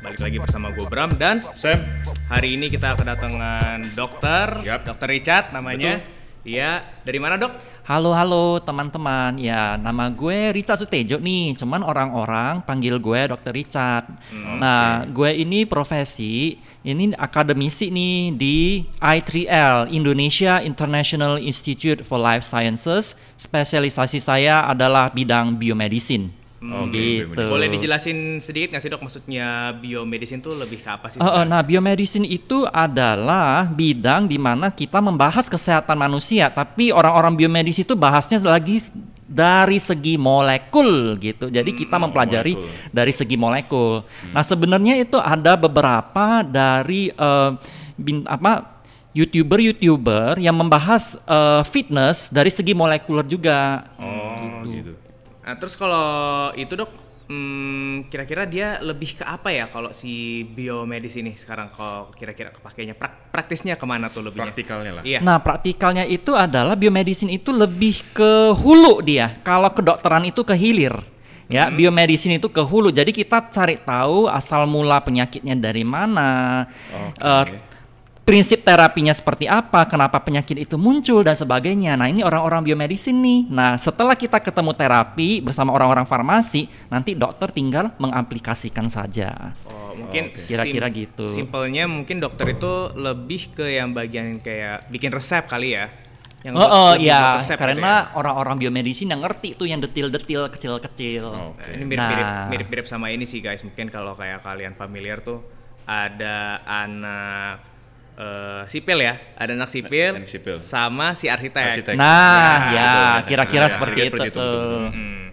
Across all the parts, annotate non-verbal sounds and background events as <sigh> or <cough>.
Balik lagi bersama gue Bram dan Sam, hari ini kita kedatangan dokter, Yap. dokter Richard namanya. Iya, dari mana dok? Halo halo teman-teman, ya nama gue Richard Sutejo nih, cuman orang-orang panggil gue Dr. Richard. nah, gue ini profesi, ini akademisi nih di I3L, Indonesia International Institute for Life Sciences. Spesialisasi saya adalah bidang biomedicine. Oke, gitu. biomedicine. Boleh dijelasin sedikit nggak sih dok? Maksudnya biomedicine tuh lebih ke apa sih? Eh, nah, biomedicine itu adalah bidang di mana kita membahas kesehatan manusia, tapi orang-orang biomedis itu bahasnya lagi dari segi molekul gitu. Jadi kita mempelajari molekul. dari segi molekul. Nah, sebenarnya itu ada beberapa dari eh, bin- apa youtuber-youtuber yang membahas eh, fitness dari segi molekuler juga. Oh, gitu. Nah, terus kalau itu dok, hmm, kira-kira dia lebih ke apa ya kalau si biomedis ini sekarang kalau kira-kira kepakainya Prak- praktisnya ke mana tuh lebihnya? Praktikalnya lah. Iya. Nah, praktikalnya itu adalah biomedicine itu lebih ke hulu dia. Kalau kedokteran itu ke hilir. Ya, biomedicine itu ke hulu. Jadi kita cari tahu asal mula penyakitnya dari mana. Oke. eh, prinsip terapinya seperti apa, kenapa penyakit itu muncul dan sebagainya. Nah, ini orang-orang biomedicine nih. Nah, setelah kita ketemu terapi bersama orang-orang farmasi, nanti dokter tinggal mengaplikasikan saja. Oh, mungkin Oke. Kira-kira sim- gitu. Simpelnya mungkin dokter itu lebih ke yang bagian kayak bikin resep kali ya. Yang Oh, oh ya, resep gitu karena orang-orang biomedicine yang ngerti tuh yang detil-detil kecil-kecil. Oke. Nah, ini mirip-mirip Nah. mirip-mirip sama ini sih guys. Mungkin kalau kayak kalian familiar tuh ada anak eh, sipil ya, ada anak sipil, Anak sipil. sama si arsitek. Arsitek. Nah, Ya, ya, kira-kira Ya, seperti itu seperti itu, tuh. Hmm.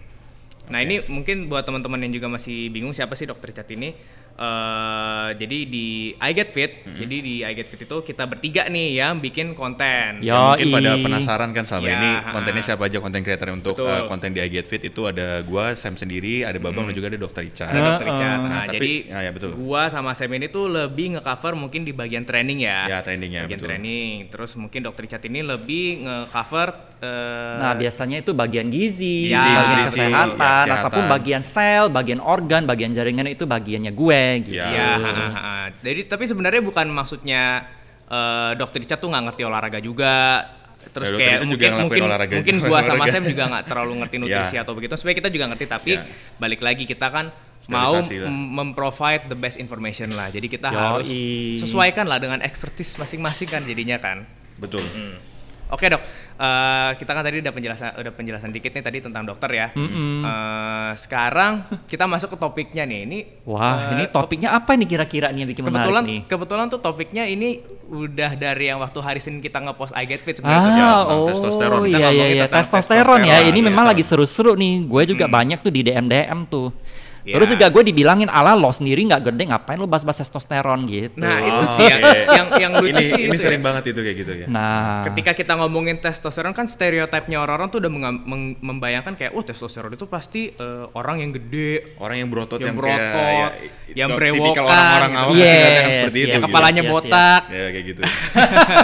Nah ini mungkin buat teman-teman yang juga masih bingung siapa sih dokter Cat ini. Eh jadi di I Get Fit, jadi di I Get Fit itu kita bertiga nih yang bikin konten. Ya, mungkin pada penasaran kan sama Ya, ini kontennya siapa aja konten creator untuk Betul. uh, konten di I Get Fit itu ada gua Sam sendiri, ada Babang dan juga ada Dokter Ica. Ada dokter Richard. Nah, Nah, tapi- jadi ya, ya, betul. gua sama Sam ini tuh lebih nge-cover mungkin di bagian training ya. Ya, trainingnya, Bagian betul. training. Terus mungkin dokter Richard ini lebih nge-cover eh, Nah, biasanya itu bagian gizi, Ya, bagian gizi, kesehatan, ya, kesehatan. ataupun bagian sel, bagian organ, bagian jaringan itu bagiannya gue gitu. Ya. Ya, ha, ha, ha. jadi tapi sebenarnya bukan maksudnya eh, dokter Richard tuh nggak ngerti olahraga juga. Terus Ya, kayak Richard juga mungkin mungkin olahraga mungkin juga, gua sama. Sam juga nggak terlalu ngerti <laughs> nutrisi Ya. atau begitu. Sebenarnya kita juga ngerti tapi Ya. balik lagi kita kan mau memprovide the best information lah. Jadi kita Yoi. harus sesuaikan lah dengan expertise masing-masing kan jadinya kan. Betul. Oke dok, Eh, kita kan tadi udah penjelasan udah penjelasan dikit nih tadi tentang dokter ya. Eh, sekarang kita masuk ke topiknya nih. Ini Wah, eh, ini topiknya apa nih kira-kira nih yang bikin kebetulan menarik nih? kebetulan tuh topiknya ini udah dari yang waktu hari Senin kita ngepost I Get Fit Ah, sebenarnya. Ya, tentang oh, testosteron. Kita iya iya iya, tentang testosteron ya. testosteron, Ini iya, memang so. lagi seru-seru nih. Gue juga banyak tuh di DM DM tuh. Ya. Terus juga gue dibilangin ala lo sendiri nggak gede ngapain lo bahas-bahas testosteron gitu. Nah itu Oh, sih yang, oke. yang yang lucu ini sih ini itu sering ya. banget itu kayak gitu ya. Nah, Ketika kita ngomongin testosteron kan stereotipnya orang-orang tuh udah membayangkan kayak, oh testosteron itu pasti eh, orang yang gede, Orang yang berotot Yang yang, berotot, kayak, ya, yang tipikal brewokan, orang-orang gitu. awam Yes, kelihatan seperti yes, itu. yes, gitu. kepalanya yes, botak. Ya kayak gitu.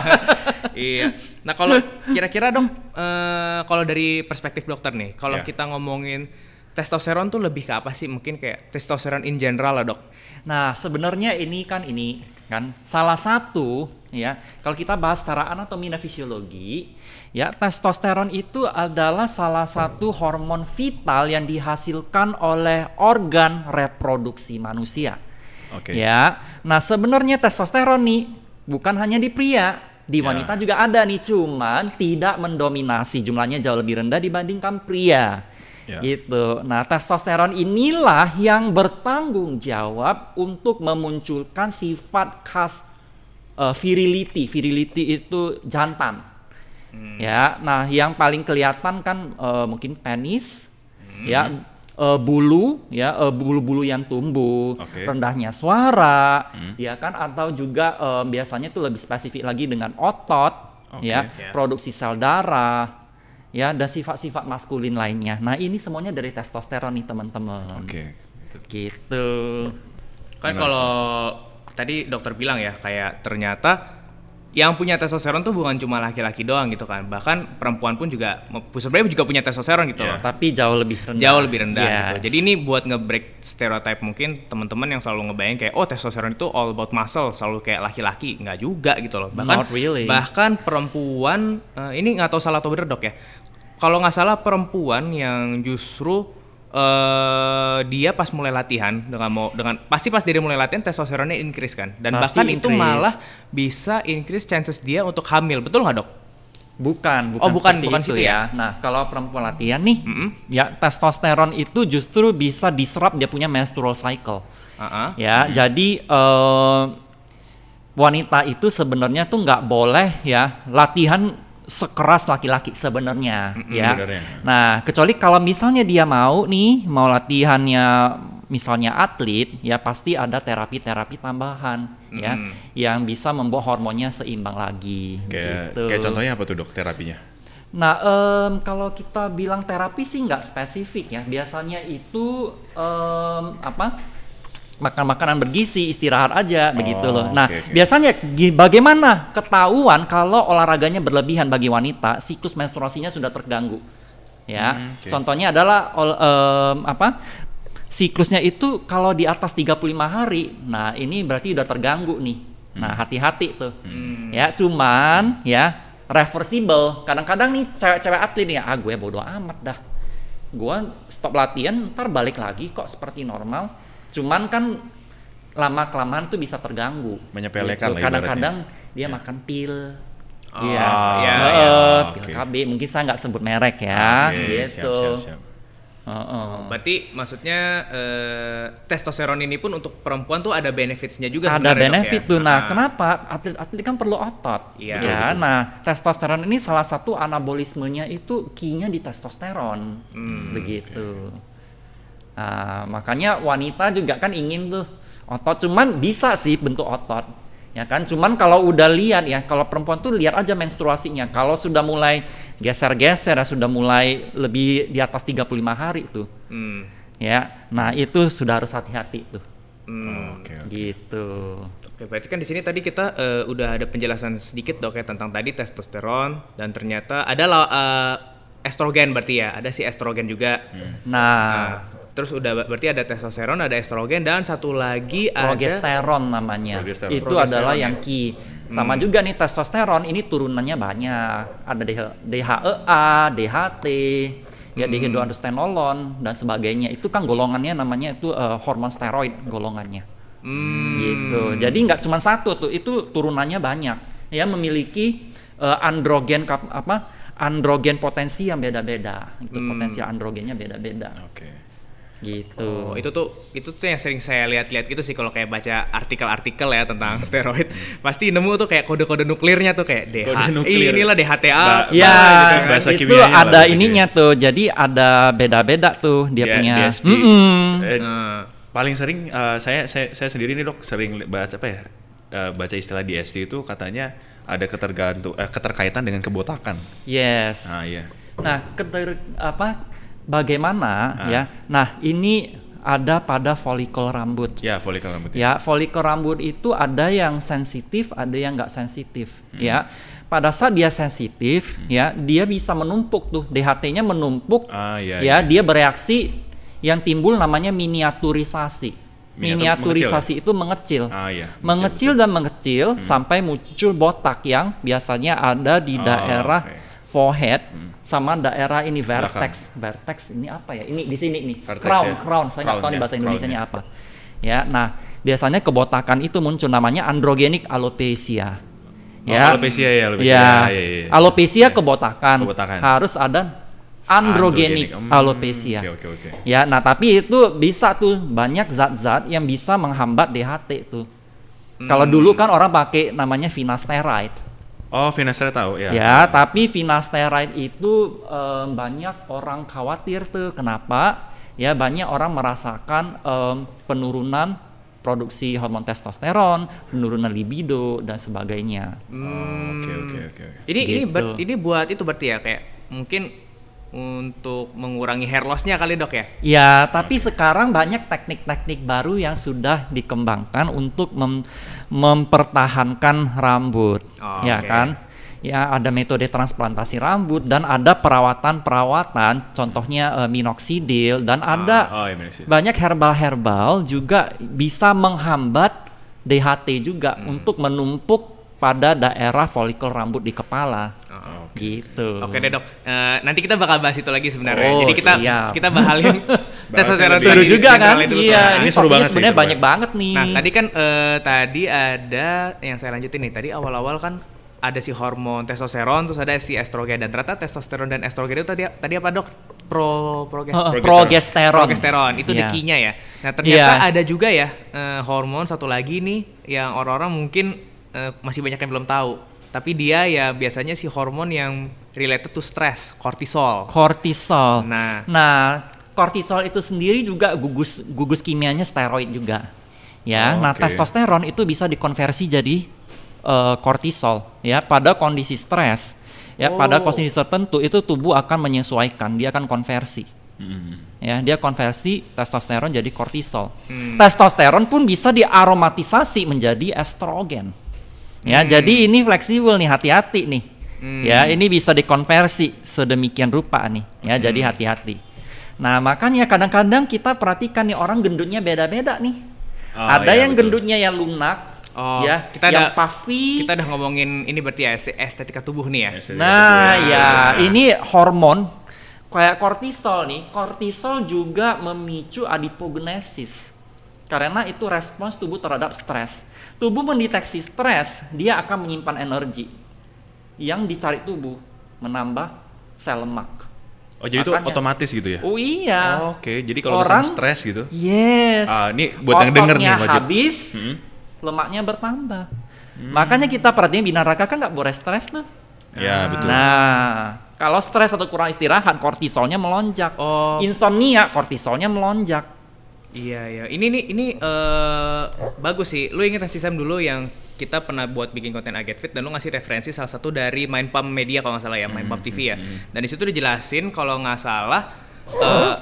<laughs> iya. Nah kalau kira-kira dong, eh, kalau dari perspektif dokter nih, kalau Ya. kita ngomongin testosteron tuh lebih ke apa sih? Mungkin kayak testosteron in general lah dok. Nah, sebenarnya ini kan ini kan salah satu ya, kalau kita bahas secara anatomi dan fisiologi, ya testosteron itu adalah salah satu hormon vital yang dihasilkan oleh organ reproduksi manusia. Oke. Ya. Nah, sebenarnya testosteron nih bukan hanya di pria, di Ya. wanita juga ada nih, cuman tidak mendominasi, jumlahnya jauh lebih rendah dibandingkan pria. Ya. Gitu. Nah, testosteron inilah yang bertanggung jawab untuk memunculkan sifat khas eh, virility. Virility itu jantan. Ya, nah yang paling kelihatan kan eh, mungkin penis, ya eh, bulu, ya eh, bulu-bulu yang tumbuh, Oke. rendahnya suara, ya kan, atau juga eh, biasanya itu lebih spesifik lagi dengan otot, Oke. ya, Ya. produksi sel darah, ya dan sifat-sifat maskulin lainnya. Nah ini semuanya dari testosteron nih teman-teman. Oke. Gitu. Kan kalau tadi dokter bilang ya kayak ternyata yang punya testosteron tuh bukan cuma laki-laki doang gitu kan. Bahkan perempuan pun juga sebenarnya juga punya testosteron gitu Iya. loh. Tapi jauh lebih rendah. Jauh lebih rendah Yes. gitu. Jadi ini buat nge-break stereotype mungkin teman-teman yang selalu ngebayang kayak oh testosteron itu all about muscle, selalu kayak laki-laki. Nggak juga gitu loh. Bahkan Not really. bahkan perempuan eh, ini nggak tahu salah atau bener dok ya. Kalau nggak salah perempuan yang justru eh dia pas mulai latihan dengan mau dengan pasti pas dia mulai latihan testosteronnya increase kan dan Pasti bahkan itu increase. malah bisa increase chances dia untuk hamil betul nggak dok? Bukan, bukan, Oh, bukan- bukan itu situ ya. Nah, kalau perempuan latihan nih, Mm-mm. ya testosteron itu justru bisa disrupt dia punya menstrual cycle. Ah, ah. Ya, jadi eh, wanita itu sebenarnya tuh nggak boleh ya latihan sekeras laki-laki sebenarnya ya. sebenarnya. Nah, kecuali kalau misalnya dia mau nih mau latihannya misalnya atlet ya pasti ada terapi-terapi tambahan ya Mm. yang bisa membuat hormonnya seimbang lagi Kayak gitu. kayak contohnya apa tuh dok terapinya? Nah, em, kalau kita bilang terapi sih nggak spesifik ya. Biasanya itu em, apa? Makan makanan bergizi, istirahat aja begitu loh. Nah, oke, oke. biasanya bagaimana ketahuan kalau olahraganya berlebihan bagi wanita, siklus menstruasinya sudah terganggu. Ya. Hmm, oke. Contohnya adalah em, apa? Siklusnya itu kalau di atas 35 hari, nah ini berarti udah terganggu nih. Nah, hati-hati tuh. Ya, cuman ya reversible. Kadang-kadang nih cewek-cewek atlet nih, ah gue bodo amat dah. Gue stop latihan, ntar balik lagi kok seperti normal. Cuman kan lama kelamaan tuh bisa terganggu. Menyepelekan lah Kadang-kadang dia makan pil. Oh, Iya, iya, Heeh, iya. pil Oke. KB. Mungkin saya nggak sebut merek ya, Oke, gitu. siap, siap, siap. Heeh. Berarti maksudnya eh, testosteron ini pun untuk perempuan tuh ada benefitsnya juga ada sebenarnya, Dok, benefit ya? tuh. Nah, Ah. kenapa atlet-atlet kan perlu otot? Iya. Ya, nah testosteron ini salah satu anabolismenya itu key-nya di testosteron, Hmm, begitu. Nah, makanya wanita juga kan ingin tuh otot, cuman bisa sih bentuk otot, ya kan? Cuman kalau udah lihat ya, kalau perempuan tuh lihat aja menstruasinya. Kalau sudah mulai geser-geser, ya, sudah mulai lebih di atas 35 hari tuh, Hmm. ya. Nah itu sudah harus hati-hati tuh, Hmm. Oke, oke. gitu. Oke, berarti kan di sini tadi kita eh, udah ada penjelasan sedikit dok ya tentang tadi testosteron dan ternyata ada eh, estrogen berarti ya, ada si estrogen juga. Nah, Nah, terus udah berarti ada testosteron, ada estrogen dan satu lagi ada progesteron namanya. Progesteron. Itu Progesteron, adalah ya. yang key. Sama juga nih testosteron ini turunannya banyak. Ada DH- DHEA, DHT, ya dihidroandrostenolon dan sebagainya. Itu kan golongannya namanya itu eh, hormon steroid golongannya. Hmm. Gitu. Jadi nggak cuma satu tuh, itu turunannya banyak. Ya memiliki eh, androgen apa? Androgen potensi yang beda-beda. Itu Hmm. potensi androgennya beda-beda. Oke. Gitu. Oh, itu tuh itu tuh yang sering saya lihat-lihat gitu sih kalau kayak baca artikel-artikel ya tentang steroid. Pasti nemu tuh kayak kode-kode nuklirnya tuh kayak DH. Kode nuklir. Inilah DHTA. Ba- Ya, gitu kan, bahasa itu lah, ada bahasa ininya tuh. Jadi ada beda-beda tuh dia Ya, punya. DSD. Eh, Nah, paling sering eh, saya saya saya sendiri nih dok sering baca apa ya eh, baca istilah DSD itu katanya ada ketergantung eh, keterkaitan dengan kebotakan. Yes. Ah iya. Nah, keter apa bagaimana Ah. ya? Nah, ini ada pada folikel rambut. Ya folikel rambut. Ya, folikel rambut itu ada yang sensitif, ada yang nggak sensitif, ya. Pada saat dia sensitif, ya, dia bisa menumpuk tuh, DHT-nya menumpuk, Ah, iya, ya, iya. dia bereaksi yang timbul namanya miniaturisasi. Miniatur- Miniaturisasi itu mengecil. Ah iya. Mengecil dan mengecil sampai muncul botak yang biasanya ada di Oh, daerah oke. Forehead sama daerah ini Belakang. vertex. Vertex ini apa ya? Ini di sini nih. Vertex crown, ya. crown. Saya nggak tahu nih ya, bahasa Indonesianya ya. apa. Ya, nah biasanya kebotakan itu muncul namanya androgenik alopecia. Oh, alopecia ya, alopecia. Ya, Ya, ya, ya. alopecia kebotakan. Kebotakan. Harus ada androgenik Hmm, alopecia. Oke oke oke. Ya, nah tapi itu bisa tuh banyak zat-zat yang bisa menghambat DHT tuh. Kalau dulu kan orang pakai namanya finasteride. Oh finasteride tahu ya. Ya, tapi finasteride itu em, banyak orang khawatir tuh. Kenapa? Ya, banyak orang merasakan em, penurunan produksi hormon testosteron, penurunan libido dan sebagainya. Oh, Oke oke oke. Ini ini Gitu. ber- ini buat itu berarti ya kayak mungkin untuk mengurangi hair loss-nya kali dok ya? Ya, tapi sekarang banyak teknik-teknik baru yang sudah dikembangkan untuk mem- mempertahankan rambut, Oh, ya oke. kan? Ya, ada metode transplantasi rambut dan ada perawatan-perawatan, contohnya eh, minoxidil dan ada Oh, iya, sih. banyak herbal-herbal juga bisa menghambat DHT juga Hmm. untuk menumpuk pada daerah folikel rambut di kepala. Oh, Gitu. Oke deh dok, Eh, nanti kita bakal bahas itu lagi sebenarnya. Oh, Jadi kita siap. kita bahas yang testosteron Seru juga kan? dulu. Iya, Nah, ini ini seru banget sih, sebenarnya seru banyak banget nih. Nah tadi kan eh, tadi ada yang saya lanjutin nih. Tadi awal-awal kan ada si hormon testosteron, terus ada si estrogen dan ternyata testosteron dan estrogen itu tadi tadi apa dok? Pro progesteron. Heeh, Progesteron. progesteron. Progesteron itu Iya. dekinya ya. Nah ternyata Iya. ada juga ya eh, hormon satu lagi nih yang orang-orang mungkin eh, masih banyak yang belum tahu. Tapi dia ya biasanya si hormon yang related to stress, kortisol. Kortisol. Nah. Nah, kortisol itu sendiri juga gugus gugus kimianya steroid juga. Ya, Oh, nah oke. testosteron itu bisa dikonversi jadi kortisol ya pada kondisi stres. Ya, pada Oh. kondisi tertentu itu tubuh akan menyesuaikan, dia akan konversi. Mm. Ya, dia konversi testosteron jadi kortisol. Hmm. Testosteron pun bisa diaromatisasi menjadi estrogen. Ya, jadi ini fleksibel nih, hati-hati nih. Hmm. Ya, ini bisa dikonversi sedemikian rupa nih. Ya, jadi hati-hati. Nah, makanya kadang-kadang kita perhatikan nih orang gendutnya beda-beda nih. Ah, Ada iya, yang betul. gendutnya yang lunak, Oh, ya, kita yang ada- puffy. Kita udah ngomongin ini berarti ya est- estetika tubuh nih ya. Estetika Nah, tubuh. ya, Nah. ini hormon kayak kortisol nih. Kortisol juga memicu adipogenesis. Karena itu respons tubuh terhadap stres. Tubuh mendeteksi stres, dia akan menyimpan energi yang dicari tubuh, menambah sel lemak. Oh, jadi itu Makanya- otomatis gitu ya? Oh iya. Oh, Oke, jadi kalau Orang- stres gitu. Yes. Ah, ini buat yang denger nih, wajib. habis, Hmm. lemaknya bertambah. Makanya kita perhatiin binaraka kan nggak boleh stres tuh. Ya, betul. Nah, kalau stres atau kurang istirahat, kortisolnya melonjak. Oh. Insomnia, kortisolnya melonjak. Iya iya. Ini nih ini eh, bagus sih. Lu inget sih Sam dulu yang kita pernah buat bikin konten Aget Fit dan lu ngasih referensi salah satu dari Main Pump Media kalau nggak salah ya, Main Pump TV ya. Dan di situ dijelasin kalau nggak salah eh,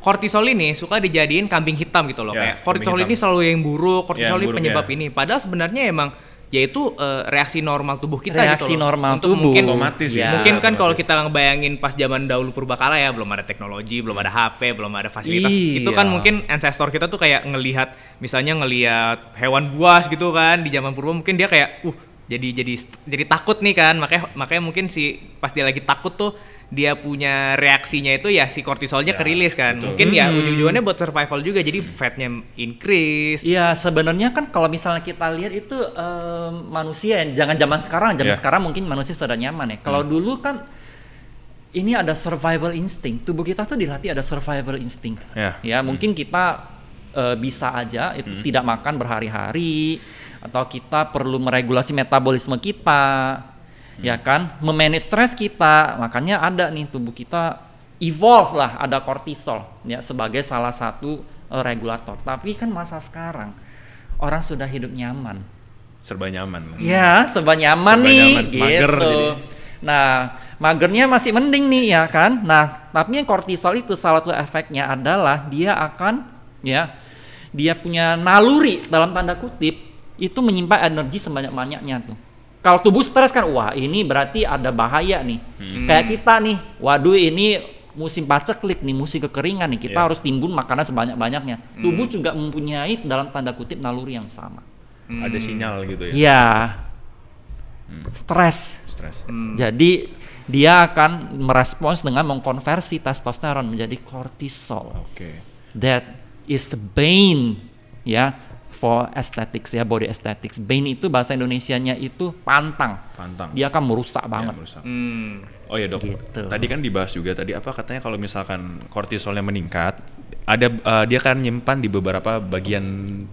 kortisol ini suka dijadiin kambing hitam gitu loh. Ya, Kayak kortisol ini selalu yang buruk, kortisol Yang ini buruk, penyebab ya. ini. Padahal sebenarnya emang yaitu eh, reaksi normal tubuh kita Reaksi gitu loh. normal Untuk tubuh. Mungkin Otomatis Ya. ya. Mungkin kan kalau kita ngebayangin pas zaman dahulu purbakala ya belum ada teknologi, belum ada HP, belum ada fasilitas. Iya. Itu kan mungkin ancestor kita tuh kayak ngelihat misalnya ngelihat hewan buas gitu kan di zaman purba mungkin dia kayak uh jadi jadi jadi takut nih kan. Makanya makanya mungkin si pas dia lagi takut tuh dia punya reaksinya itu ya si kortisolnya Ya, kerilis kan. betul. Mungkin ya Hmm. ujung-ujungnya buat survival juga jadi fatnya increase. Iya, sebenarnya kan kalau misalnya kita lihat itu em, manusia ya, jangan zaman sekarang, zaman Ya. sekarang mungkin manusia sudah nyaman ya. Kalau dulu kan ini ada survival instinct. Tubuh kita tuh dilatih ada survival instinct. Ya. Ya, mungkin kita eh, bisa aja itu tidak makan berhari-hari atau kita perlu meregulasi metabolisme kita. Ya kan? Memanage stres kita. Makanya ada nih tubuh kita evolve lah ada kortisol ya sebagai salah satu eh, regulator. Tapi kan masa sekarang orang sudah hidup nyaman. Serba nyaman. Ya, serba nyaman Serba nih nyaman, gitu. mager jadi. Nah, magernya masih mending nih ya kan. Nah, tapi yang kortisol itu salah satu efeknya adalah dia akan ya dia punya naluri dalam tanda kutip itu menyimpan energi sebanyak-banyaknya tuh. Kalau tubuh stres kan wah ini berarti ada bahaya nih. Hmm. Kayak kita nih, waduh ini musim paceklik nih, musim kekeringan nih. Kita Iya. harus timbun makanan sebanyak-banyaknya. Tubuh juga mempunyai dalam tanda kutip naluri yang sama. Ada sinyal gitu ya. Iya. Stres. Stres. Hmm. Jadi dia akan merespons dengan mengkonversi testosteron menjadi kortisol. Oke. That is bane ya for aesthetics ya body aesthetics. Bane itu bahasa Indonesianya itu pantang. Pantang. Dia akan merusak Ya, banget. merusak. Hmm. Oh ya dok, Gitu. tadi kan dibahas juga tadi apa katanya kalau misalkan kortisolnya meningkat, ada eh, dia akan nyimpan di beberapa bagian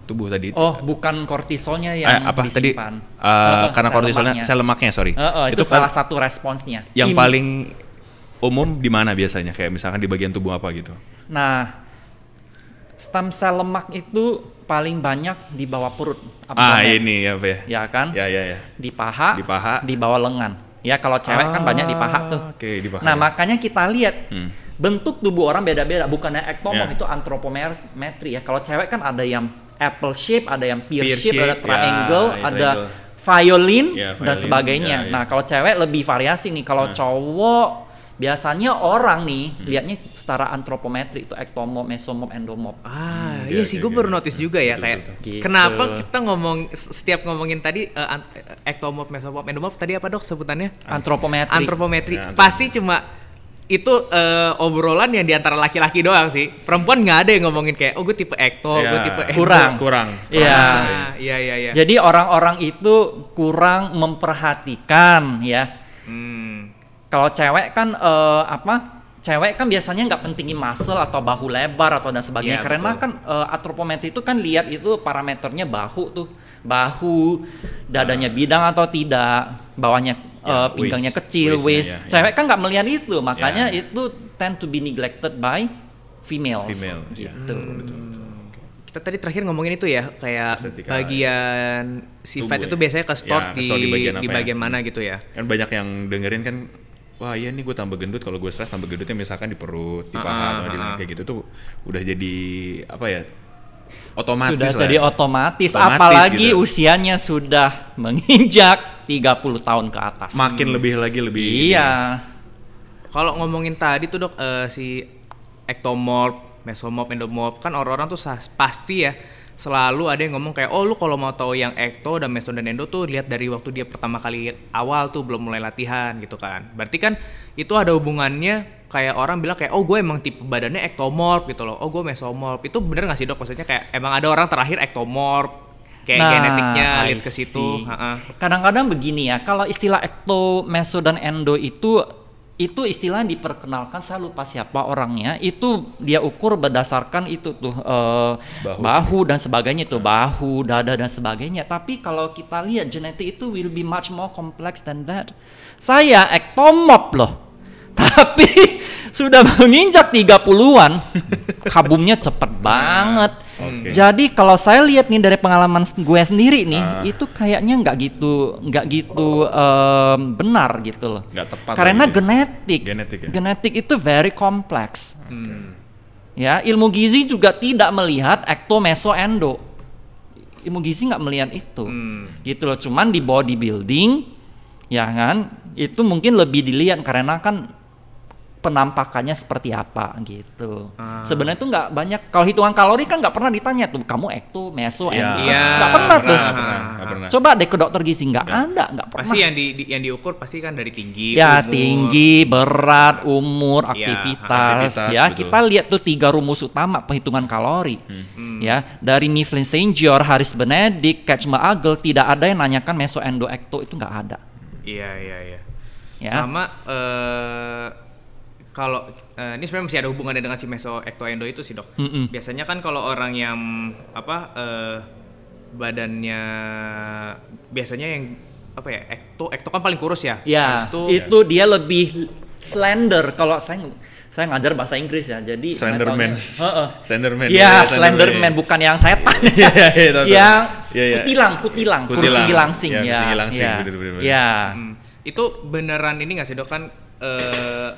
tubuh tadi. Oh, bukan kortisolnya Eh, yang apa tadi? disimpan. Eh, Oh, karena sel kortisolnya lemaknya. sel lemaknya sorry. Eh, eh, itu, kan salah satu responsnya. yang Im- paling umum di mana biasanya? Kayak misalkan di bagian tubuh apa gitu? Nah, stem sel lemak itu paling banyak di bawah perut. Ah abdomen. ini ya ya. Ya kan? Ya ya ya. Di paha, Di paha. di bawah lengan. Ya kalau cewek kan banyak di paha tuh. Ah, Oke, di paha. Nah, ya. makanya kita lihat Hmm. bentuk tubuh orang beda-beda, bukannya ektomorf Ya. itu antropometri ya. Kalau cewek kan ada yang apple shape, ada yang pear, Pear shape, shape, ada ya, triangle, ya, ada triangle. violin Ya, dan violin, sebagainya. ya, ya. Nah, kalau cewek lebih variasi nih. Kalau cowok biasanya orang nih Hmm. lihatnya secara antropometri itu ektomorf, mesomorf, endomorf. Ah, Hmm, iya sih, gue baru notice juga ya Betul, kayak betul. Gitu. kenapa kita ngomong setiap ngomongin tadi uh, ant- ektomorf, mesomorf, endomorf tadi apa dok sebutannya? Antropometri. Antropometri. Ya, antropometri. Pasti cuma itu uh, obrolan yang di antara laki-laki doang sih. Perempuan nggak ada yang ngomongin kayak, oh gue tipe ekto, Ya, gue tipe endo. Kurang. kurang. Iya. Ah, iya iya iya. Jadi orang-orang itu kurang memperhatikan ya. Hmm. Kalau cewek kan eh, apa? Cewek kan biasanya nggak pentingin muscle atau bahu lebar atau dan sebagainya. Iya, Karena betul. kan eh, antropometri itu kan lihat itu parameternya bahu tuh, bahu, dadanya bidang atau tidak, bawahnya Ya, eh, pinggangnya waist. kecil, waist. ya, ya. Cewek kan nggak melihat itu, makanya Ya. itu tend to be neglected by females. Female, ya. gitu. Kita tadi terakhir ngomongin itu ya, kayak Estetika, bagian sifat Tubuh itu ya. biasanya ke store Ya, di di bagian di ya? bagian mana gitu ya. Kan banyak yang dengerin kan Wah iya nih gue tambah gendut kalau gue stres tambah gendutnya misalkan di perut, di paha Ah, atau di ah, ah. kayak gitu tuh udah jadi apa ya otomatis sudah lah. jadi otomatis, Otomatis apalagi gitu. usianya sudah <laughs> menginjak 30 tahun ke atas. makin lebih lagi lebih Iya. Kalau ngomongin tadi tuh dok eh, si ektomorf, mesomorf, endomorf kan orang-orang tuh pasti ya selalu ada yang ngomong kayak oh lu kalau mau tahu yang ekto dan meso dan endo tuh lihat dari waktu dia pertama kali awal tuh belum mulai latihan gitu kan. Berarti kan itu ada hubungannya kayak orang bilang kayak oh gue emang tipe badannya ektomorf gitu loh. Oh gue mesomorf. Itu bener gak sih dok? Maksudnya kayak emang ada orang terakhir ektomorf kayak Nah, genetiknya lead ke situ. Kadang-kadang begini ya, kalau istilah ekto, meso dan endo itu itu istilah yang diperkenalkan saya lupa siapa orangnya. Itu dia ukur berdasarkan itu tuh eh, Bahu. bahu. dan sebagainya itu bahu dada dan sebagainya. Tapi kalau kita lihat genetik itu will be much more complex than that. Saya ektomorf loh. <laughs> Tapi sudah menginjak 30-an <laughs> kabumnya cepet banget Jadi kalau saya lihat nih dari pengalaman gue sendiri nih, Ah. itu kayaknya nggak gitu, nggak gitu em, benar gitu loh. Nggak tepat Karena lagi. genetik, Genetik ya? genetik itu very complex. Hmm. Ya, ilmu gizi juga tidak melihat ekto, meso, endo. Ilmu gizi nggak melihat itu, Hmm. gitu loh. Cuman di bodybuilding, ya kan, itu mungkin lebih dilihat karena kan penampakannya seperti apa gitu. Ah. Sebenarnya tuh nggak banyak. Kalau hitungan kalori kan nggak pernah ditanya tuh kamu ekto, meso, endo. Iya, Nggak pernah tuh. Nggak pernah, nggak pernah. Coba deh ke dokter gizi nggak ada, nggak pernah. Pasti yang di, di- yang diukur pasti kan dari tinggi, ya umur. tinggi, berat, umur, Iya, aktivitas, aktivitas, ya betul. kita lihat tuh tiga rumus utama penghitungan kalori. Hmm. Ya, dari Mifflin St. George, Haris Benedict, Catchma Agel tidak ada yang nanyakan meso endo ekto itu nggak ada. Iya iya iya. Ya. Sama eh kalau eh, ini sebenarnya masih ada hubungannya dengan si meso ekto endo itu sih dok. Mm-mm. Biasanya kan kalau orang yang apa eh, badannya biasanya yang apa ya ekto ekto kan paling kurus ya. Ya, Habis itu, dia lebih slender. Kalau saya saya ngajar bahasa Inggris ya, jadi Slenderman. taunya- Heeh. Slenderman. Iya, Iya, Slenderman bukan yang setan. Iya, iya, iya, tahu, yang Iya, iya. kutilang, kutilang, kurus Kutilang. tinggi langsing Iya, ya. tinggi langsing, ya. bener, bener, bener. Ya. Hmm. Itu beneran ini nggak sih dok kan eh,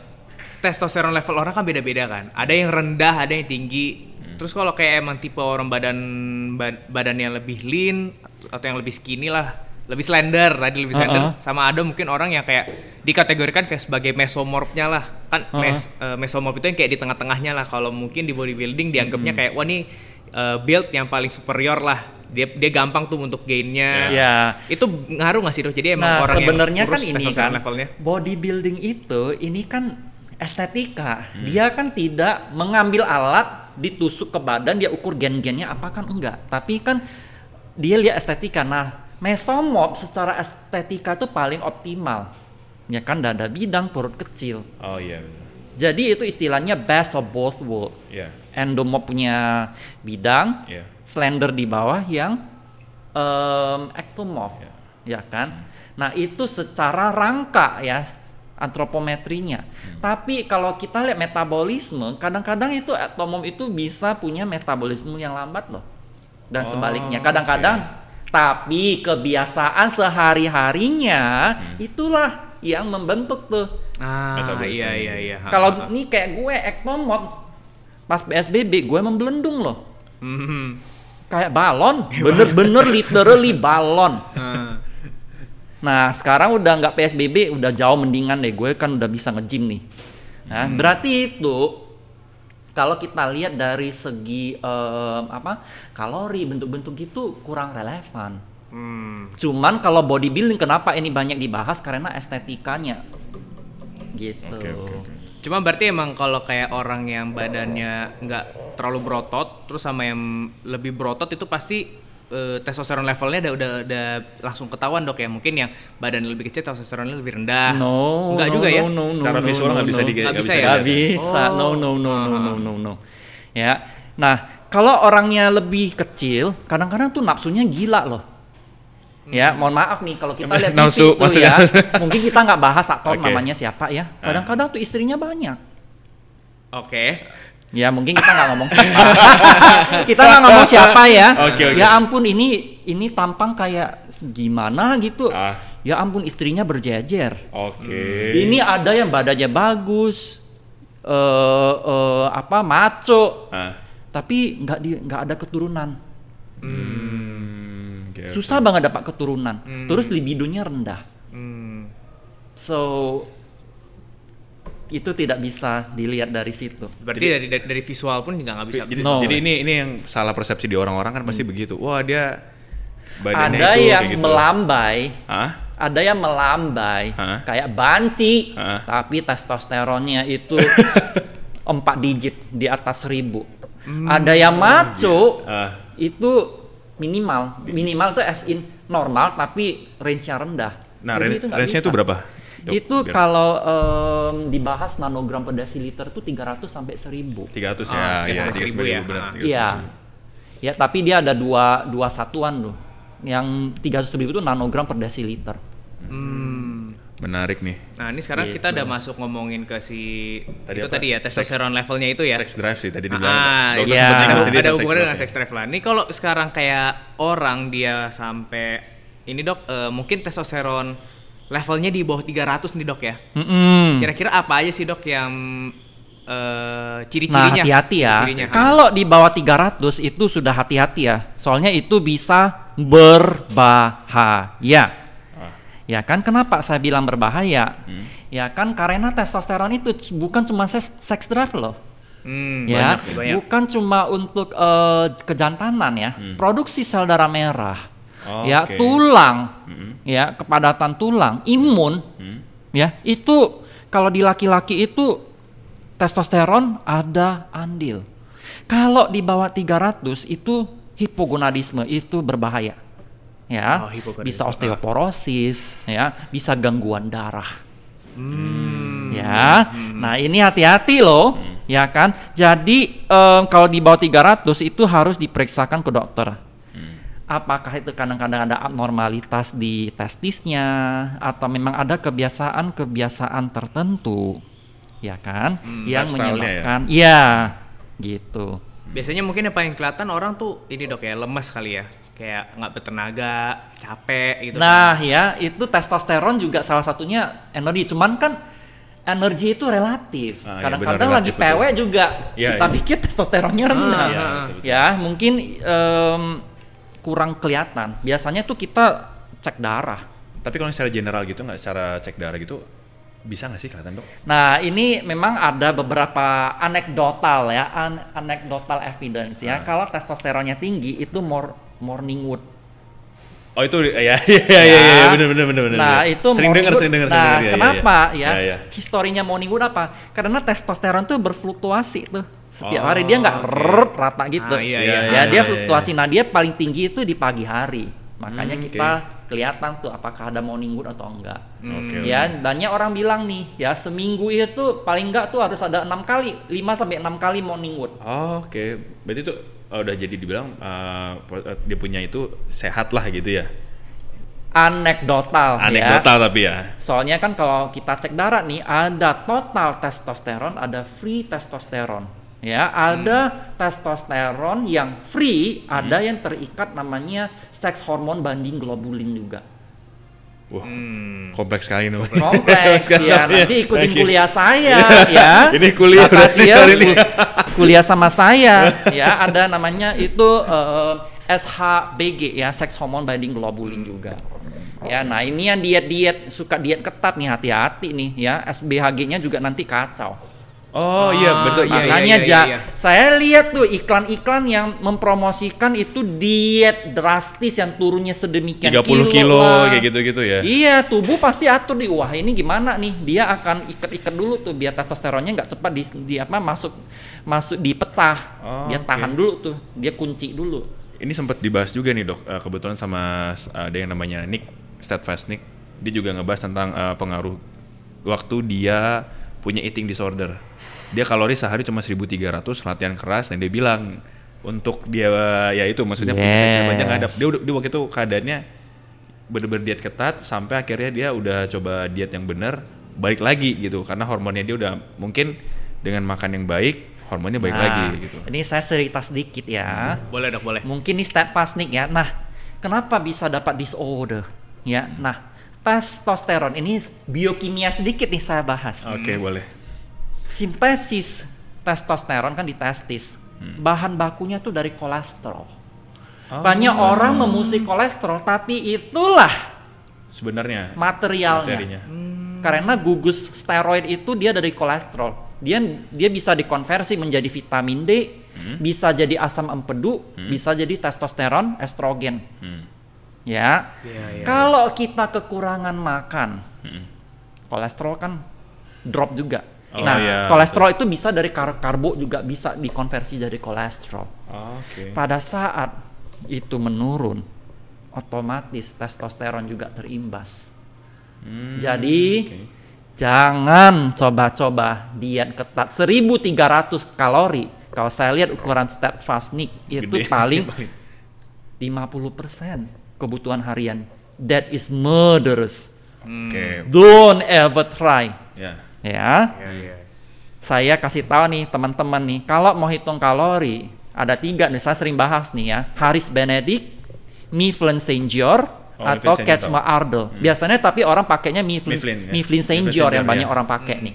testosteron level orang kan beda-beda kan. Ada yang rendah, ada yang tinggi. Terus kalau kayak emang tipe orang badan bad- badannya lebih lean atau yang lebih skinny lah, lebih slender tadi lebih slender. Uh-uh. Sama ada mungkin orang yang kayak dikategorikan kayak sebagai mesomorphnya lah. Kan Uh-uh. mes- eh, mesomorph itu yang kayak di tengah-tengahnya lah. Kalau mungkin di bodybuilding dianggapnya kayak wah nih eh, build yang paling superior lah. Dia dia gampang tuh untuk gainnya. Ya. Itu ngaruh nggak sih dok? Jadi emang Nah, orang sebenarnya kan ini kan levelnya. bodybuilding itu ini kan estetika. Hmm. Dia kan tidak mengambil alat ditusuk ke badan dia ukur gen-gennya apa kan enggak. Tapi kan dia lihat estetika. Nah, mesomorph secara estetika itu paling optimal. Ya kan dada bidang, perut kecil. Oh iya. bener. Jadi itu istilahnya best of both world. Iya. Endomorph punya bidang, Iya. slender di bawah yang em, ectomorph Ya. ya kan nah itu secara rangka ya antropometrinya Hmm. tapi kalau kita lihat metabolisme kadang-kadang itu ectomorph itu bisa punya metabolisme yang lambat loh dan Oh, sebaliknya kadang-kadang tapi kebiasaan sehari-harinya Hmm. itulah yang membentuk tuh. Ah, Metabolisme. iya iya iya. Kalau nih kayak gue ektomod pas PSBB gue membelendung loh. Mhm. Kayak balon, <laughs> bener-bener literally balon. Ah. Nah sekarang udah nggak PSBB, udah jauh mendingan deh. Gue kan udah bisa nge-gym nih. Nah berarti itu kalau kita lihat dari segi em, apa kalori bentuk-bentuk gitu kurang relevan. Hmm. Cuman kalau bodybuilding kenapa ini banyak dibahas karena estetikanya gitu. Oke, oke, oke. Cuma berarti emang kalau kayak orang yang badannya nggak terlalu berotot, terus sama yang lebih berotot itu pasti eh, testosteron levelnya udah, udah udah langsung ketahuan dok ya. Mungkin yang badan lebih kecil testosteronnya lebih rendah. No, Nggak no, juga no, ya? No, no, Secara no, visual no, nggak bisa no. di Nggak bisa ya? bisa. No, Oh. no, no, no, Ah. no, no, no. Ya. Nah, kalau orangnya lebih kecil, kadang-kadang tuh nafsunya gila loh. Ya, mohon maaf nih kalau kita lihat Nafsu, TV tuh maksudnya? ya. Mungkin kita nggak bahas aktor <laughs> Oke. namanya siapa ya. Kadang-kadang tuh istrinya banyak. Oke. Ya mungkin kita nggak ngomong siapa. <laughs> kita nggak ngomong siapa ya. Oke, oke. Ya ampun ini ini tampang kayak gimana gitu. Ah. Ya ampun istrinya berjejer. Oke. Ini ada yang badannya bagus, eh eh, apa maco, Ah. tapi nggak di nggak ada keturunan. Hmm, oke. Susah banget dapat keturunan. Terus libidonya rendah. Hmm. So itu tidak bisa dilihat dari situ. Berarti dari, dari dari visual pun juga nggak bisa. Jadi, No. jadi ini ini yang salah persepsi di orang-orang kan pasti begitu. Wah dia badannya ada itu yang kayak gitu. melambai, Hah? ada yang melambai, Hah? kayak banci, Hah? tapi testosteronnya itu <laughs> empat digit di atas seribu. Ada yang maco, Ah. itu minimal, minimal tuh as in normal tapi range-nya rendah. Nah, Jadi itu range-nya itu berapa? Itu biar- kalau em, dibahas nanogram per desiliter tuh 300 sampai 1000. 300 Ah, ya, 300 ya, ribu 300 ya. benar. Ah. 300 Iya. ribu. Ya, tapi dia ada dua dua satuan tuh. Yang 300 ribu itu nanogram per desiliter. Hmm. Menarik nih. Nah ini sekarang kita Gitu. udah masuk ngomongin ke si Tadi itu apa? tadi ya testosteron levelnya itu ya. Sex drive sih tadi dibilang. Ah, iya. sebut ada, hubungannya dengan ya. sex drive lah. Ini kalau sekarang kayak orang dia sampai ini dok, eh, mungkin testosteron levelnya di bawah 300 nih dok ya. Mm-mm. Kira-kira apa aja sih dok yang eh, Nah, ciri-cirinya? hati-hati ya. Ciri-cirinya. Kalau di bawah 300 itu sudah hati-hati ya. Soalnya itu bisa berbahaya. Ah. Ya kan kenapa saya bilang berbahaya? Hmm. Ya kan karena testosteron itu bukan cuma sex, sex drive loh. Hmm, ya, banyak, banyak. bukan cuma untuk eh, kejantanan ya. Produksi sel darah merah. Oh, ya, oke. tulang. Mm-mm. Ya, kepadatan tulang, imun. Hmm. Ya, itu kalau di laki-laki itu testosteron ada andil. Kalau di bawah 300 itu hipogonadisme itu berbahaya. Ya, Oh, bisa osteoporosis, ya, bisa gangguan darah. Hmm. Ya, nah ini hati-hati loh, ya kan. Jadi em, kalau di bawah 300 itu harus diperiksakan ke dokter. Apakah itu kadang-kadang ada abnormalitas di testisnya atau memang ada kebiasaan-kebiasaan tertentu, ya kan, yang lifestyle-nya ya? menyebabkan, ya, gitu. Biasanya mungkin yang paling kelihatan orang tuh ini dok ya lemes kali ya, kayak nggak bertenaga, capek gitu. Nah, ya itu testosteron juga salah satunya energi. Cuman kan energi itu relatif. Ah, iya, Kadang-kadang benar, lagi relatif, betul. PW juga Iya, kita iya. pikir testosteronnya rendah. Ah, Iya, ah, betul, betul. Ya, mungkin em, kurang kelihatan. Biasanya tuh kita cek darah. Tapi kalau secara general gitu nggak secara cek darah gitu bisa nggak sih kelihatan dok? Nah, ini memang ada beberapa anekdotal ya, an- anekdotal evidence Ah. ya. Kalau testosteronnya tinggi itu mor- morning wood. Oh itu ya ya ya ya, ya, bener bener bener bener. Nah, bener. itu sering morning dengar sering dengar Nah, sering dengar, ya, ya, kenapa ya? Ya, ya. Historinya morning wood apa? Karena testosteron tuh berfluktuasi tuh. Setiap Oh, hari dia nggak oke. rrrt, rata gitu. Ah, iya, iya, ya, iya, dia iya, fluktuasi. Nah, dia paling tinggi itu di pagi hari. Makanya Hmm, kita kelihatan tuh apakah ada morning wood atau enggak. Oke. Ya, banyak orang bilang nih, ya seminggu itu paling enggak tuh harus ada enam kali, 5 sampai enam kali morning wood. Oh, Oke, berarti itu oh, udah jadi dibilang uh, dia punya itu sehat lah gitu ya. Anekdotal, ya. Anekdotal tapi ya. Soalnya kan kalau kita cek darah nih ada total testosteron, ada free testosteron. Ya, ada testosteron yang free, ada yang terikat namanya seks hormon banding globulin juga. Wah, Hmm. kompleks sekali nih. kompleks <laughs> ya nanti ikutin Oke. kuliah saya ya <laughs> Ini kuliah berarti dia hari ini. kul- kuliah sama saya <laughs> ya ada namanya itu eh, SHBG ya sex hormone binding globulin juga ya nah ini yang diet diet suka diet ketat nih hati-hati nih ya SBHG-nya juga nanti kacau Oh iya Ah, betul. iya, Iya, Makanya iya, ja- iya. saya lihat tuh iklan-iklan yang mempromosikan itu diet drastis yang turunnya sedemikian 30 kilo lah. kayak gitu-gitu ya. Iya, tubuh pasti atur di wah ini gimana nih? Dia akan ikat-ikat dulu tuh biar testosteronnya nggak cepat di, di apa masuk masuk dipecah. Oh, dia tahan dulu tuh, dia kunci dulu. Ini sempat dibahas juga nih dok, Eh, kebetulan sama ada yang namanya Nick Steadfast Nick, dia juga ngebahas tentang eh, pengaruh waktu dia punya eating disorder. Dia kalori sehari cuma 1300, latihan keras, dan dia bilang untuk dia ya itu maksudnya punya drive aja nggak ada. Dia, udah- dia waktu itu keadaannya bener-bener diet ketat sampai akhirnya dia udah coba diet yang benar balik lagi gitu karena hormonnya dia udah mungkin dengan makan yang baik hormonnya baik Nah, lagi gitu. Ini saya cerita sedikit ya. Boleh dok, boleh. Mungkin ini steadfast nih ya. Nah, kenapa bisa dapat disorder? Ya, nah testosteron ini biokimia sedikit nih saya bahas. Oke boleh. Sintesis testosteron kan di testis. Hmm. Bahan bakunya tuh dari kolesterol. Oh, Banyak orang memusi kolesterol, tapi itulah sebenarnya materialnya. materinya. Karena gugus steroid itu dia dari kolesterol. Dia dia bisa dikonversi menjadi vitamin D, Hmm. bisa jadi asam empedu, bisa jadi testosteron, estrogen. Hmm. Ya. Iya, iya. Kalau kita kekurangan makan, Hmm. kolesterol kan drop juga. Oh, nah, iya, kolesterol itu bisa dari kar- karbo juga bisa dikonversi jadi kolesterol. Oke. Pada saat itu menurun, otomatis testosteron juga terimbas. Hmm, Jadi oke. jangan coba-coba diet ketat 1300 kalori. Kalau saya lihat ukuran Steadfast Nick itu Gede. <laughs> paling 50% kebutuhan harian. That is murderous. Oke. Don't ever try. Ya. Ya. Iya, iya. Saya kasih tahu nih teman-teman nih, kalau mau hitung kalori, ada tiga nih saya sering bahas nih ya. Haris Benedict, Mifflin Saint George, Oh, atau Ketsma Ardo. Biasanya tapi orang pakainya Mifflin, Mifflin, ya. Mifflin Saint George yang banyak ya. orang pakai nih.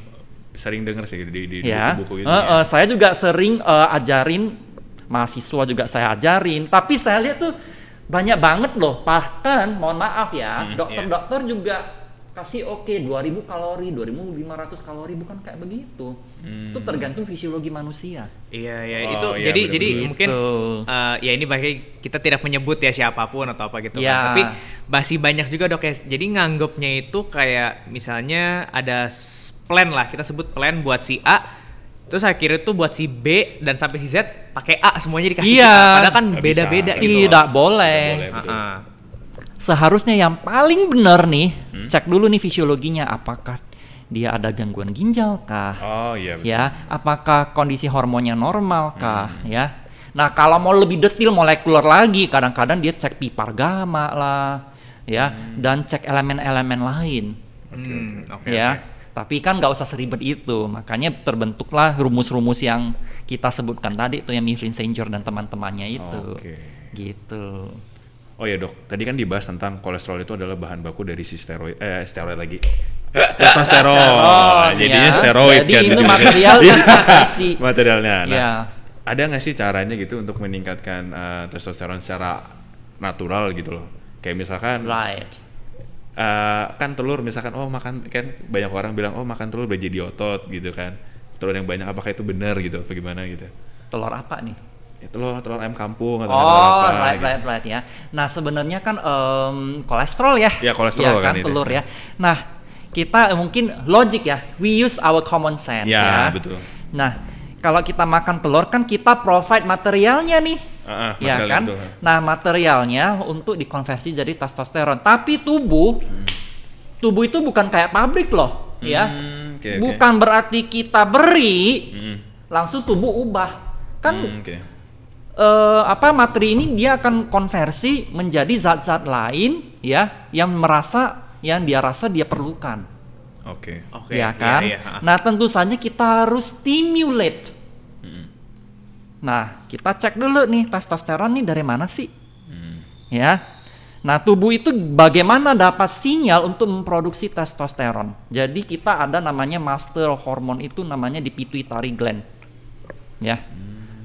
Sering denger sih di, di, di Ya, buku-buku gitu. Eh, ya. saya juga sering eh, ajarin mahasiswa juga saya ajarin, tapi saya lihat tuh banyak banget loh. Bahkan mohon maaf ya, Hmm, dokter-dokter juga kasih oke 2000 kalori, 2500 kalori bukan kayak begitu. Itu Hmm. tergantung fisiologi manusia. Iya, iya. Oh, itu iya, jadi bener-bener. jadi Gitu. mungkin eh, ya ini bagi kita tidak menyebut ya siapa pun atau apa gitu Ya. kan. Tapi masih banyak juga dok ya. Jadi nganggapnya itu kayak misalnya ada plan lah, kita sebut plan buat si A Terus akhirnya tuh buat si B dan sampai si Z pakai A semuanya dikasih Iya. Padahal kan beda-beda bisa. gitu. Tidak boleh. Boleh, betul. Ah-ah. Seharusnya yang paling benar nih, Hmm? cek dulu nih fisiologinya apakah dia ada gangguan ginjal kah? Oh iya. betul. ya apakah kondisi hormonnya normal kah Hmm. ya nah kalau mau lebih detail molekuler lagi kadang-kadang dia cek pipar gamma lah ya Hmm. dan cek elemen-elemen lain Hmm, oke, ya oke. tapi kan nggak usah seribet itu makanya terbentuklah rumus-rumus yang kita sebutkan tadi itu yang Mifflin Saint George dan teman-temannya itu Oke. gitu Oh ya dok, tadi kan dibahas tentang kolesterol itu adalah bahan baku dari si steroid, eh steroid lagi, testosteron. Jadinya ya. steroid Jadi kan. itu jadinya. material Iya. konversi. <laughs> materialnya. Nah, ya ada nggak sih caranya gitu untuk meningkatkan eh, testosteron secara natural gitu loh? Kayak misalkan right eh, kan telur misalkan oh makan kan banyak orang bilang oh makan telur udah jadi otot gitu kan. Telur yang banyak apakah itu benar gitu? Apa gimana gitu? telur apa nih Ya, telur telur ayam kampung atau Oh, apa? right, gitu. right, right ya. Nah, sebenarnya kan em, kolesterol ya. Ya, kolesterol kan itu. telur ya. Nah, kita mungkin logik ya. We use our common sense Ya, ya. betul. Nah, kalau kita makan telur kan kita provide materialnya nih. Ah, ah, ya kan? betul. Nah, materialnya untuk dikonversi jadi testosteron. Tapi tubuh tubuh itu bukan kayak pabrik loh, ya. Hmm, oke, oke. bukan berarti kita beri Hmm, langsung tubuh ubah. Kan hmm, oke. Eh, apa materi ini dia akan konversi menjadi zat-zat lain ya yang merasa yang dia rasa dia perlukan Oke. Oke. ya kan iya, iya. nah tentu saja kita harus stimulate Hmm, nah kita cek dulu nih testosteron nih dari mana sih hmm. ya Nah, tubuh itu bagaimana dapat sinyal untuk memproduksi testosteron. Jadi kita ada namanya master hormon itu namanya di pituitary gland. Ya.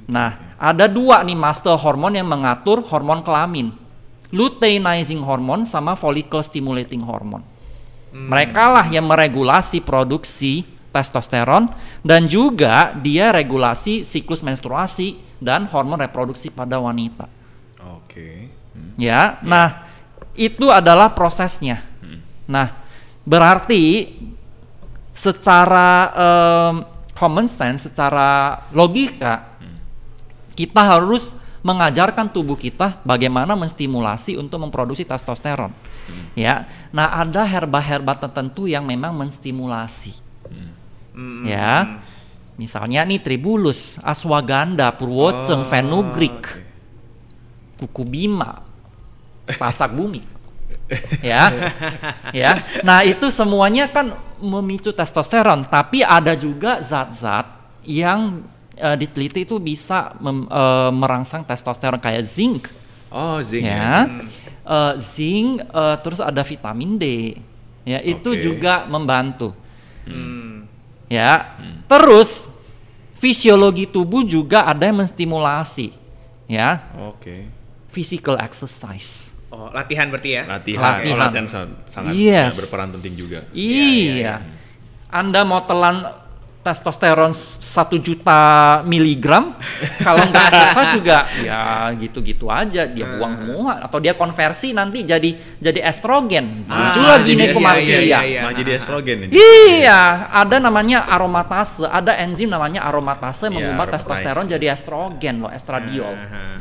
Nah, ada dua nih master hormon yang mengatur hormon kelamin. Luteinizing hormon sama follicle stimulating hormon. Mereka lah yang meregulasi produksi testosteron dan juga dia regulasi siklus menstruasi dan hormon reproduksi pada wanita. Oke. Hmm. Ya, nah itu adalah prosesnya. Nah, berarti secara em, common sense, secara logika, kita harus mengajarkan tubuh kita bagaimana menstimulasi untuk memproduksi testosteron. Ya, nah ada herba-herba tertentu yang memang menstimulasi. Hmm. Ya, misalnya nih tribulus, aswaganda, purwoceng, Oh, fenugreek, oke. kuku bima, <laughs> pasak bumi. <laughs> ya. ya. Nah, itu semuanya kan memicu testosteron, tapi ada juga zat-zat yang eh, diteliti itu bisa mem- eh, merangsang testosteron kayak zinc Oh, zinc ya. Eh, zinc eh, terus ada vitamin D. Ya, itu juga membantu. Hmm. Ya. Terus fisiologi tubuh juga ada yang menstimulasi. Ya, Oke. physical exercise. Oh, latihan berarti ya? Latihan. Latihan. Oh, latihan sangat, sangat Yes. ya, berperan penting juga. Iya. Anda mau telan testosteron satu juta miligram, <laughs> kalau nggak exercise juga ya gitu-gitu aja dia buang semua atau dia konversi nanti jadi jadi estrogen muncul Ah, lagi jadi- nekomastia. iya, iya, iya. Malah jadi estrogen ini. Iya, ada namanya aromatase, ada enzim namanya aromatase Iya, mengubah aromatase. testosteron jadi estrogen loh, estradiol. Hmm.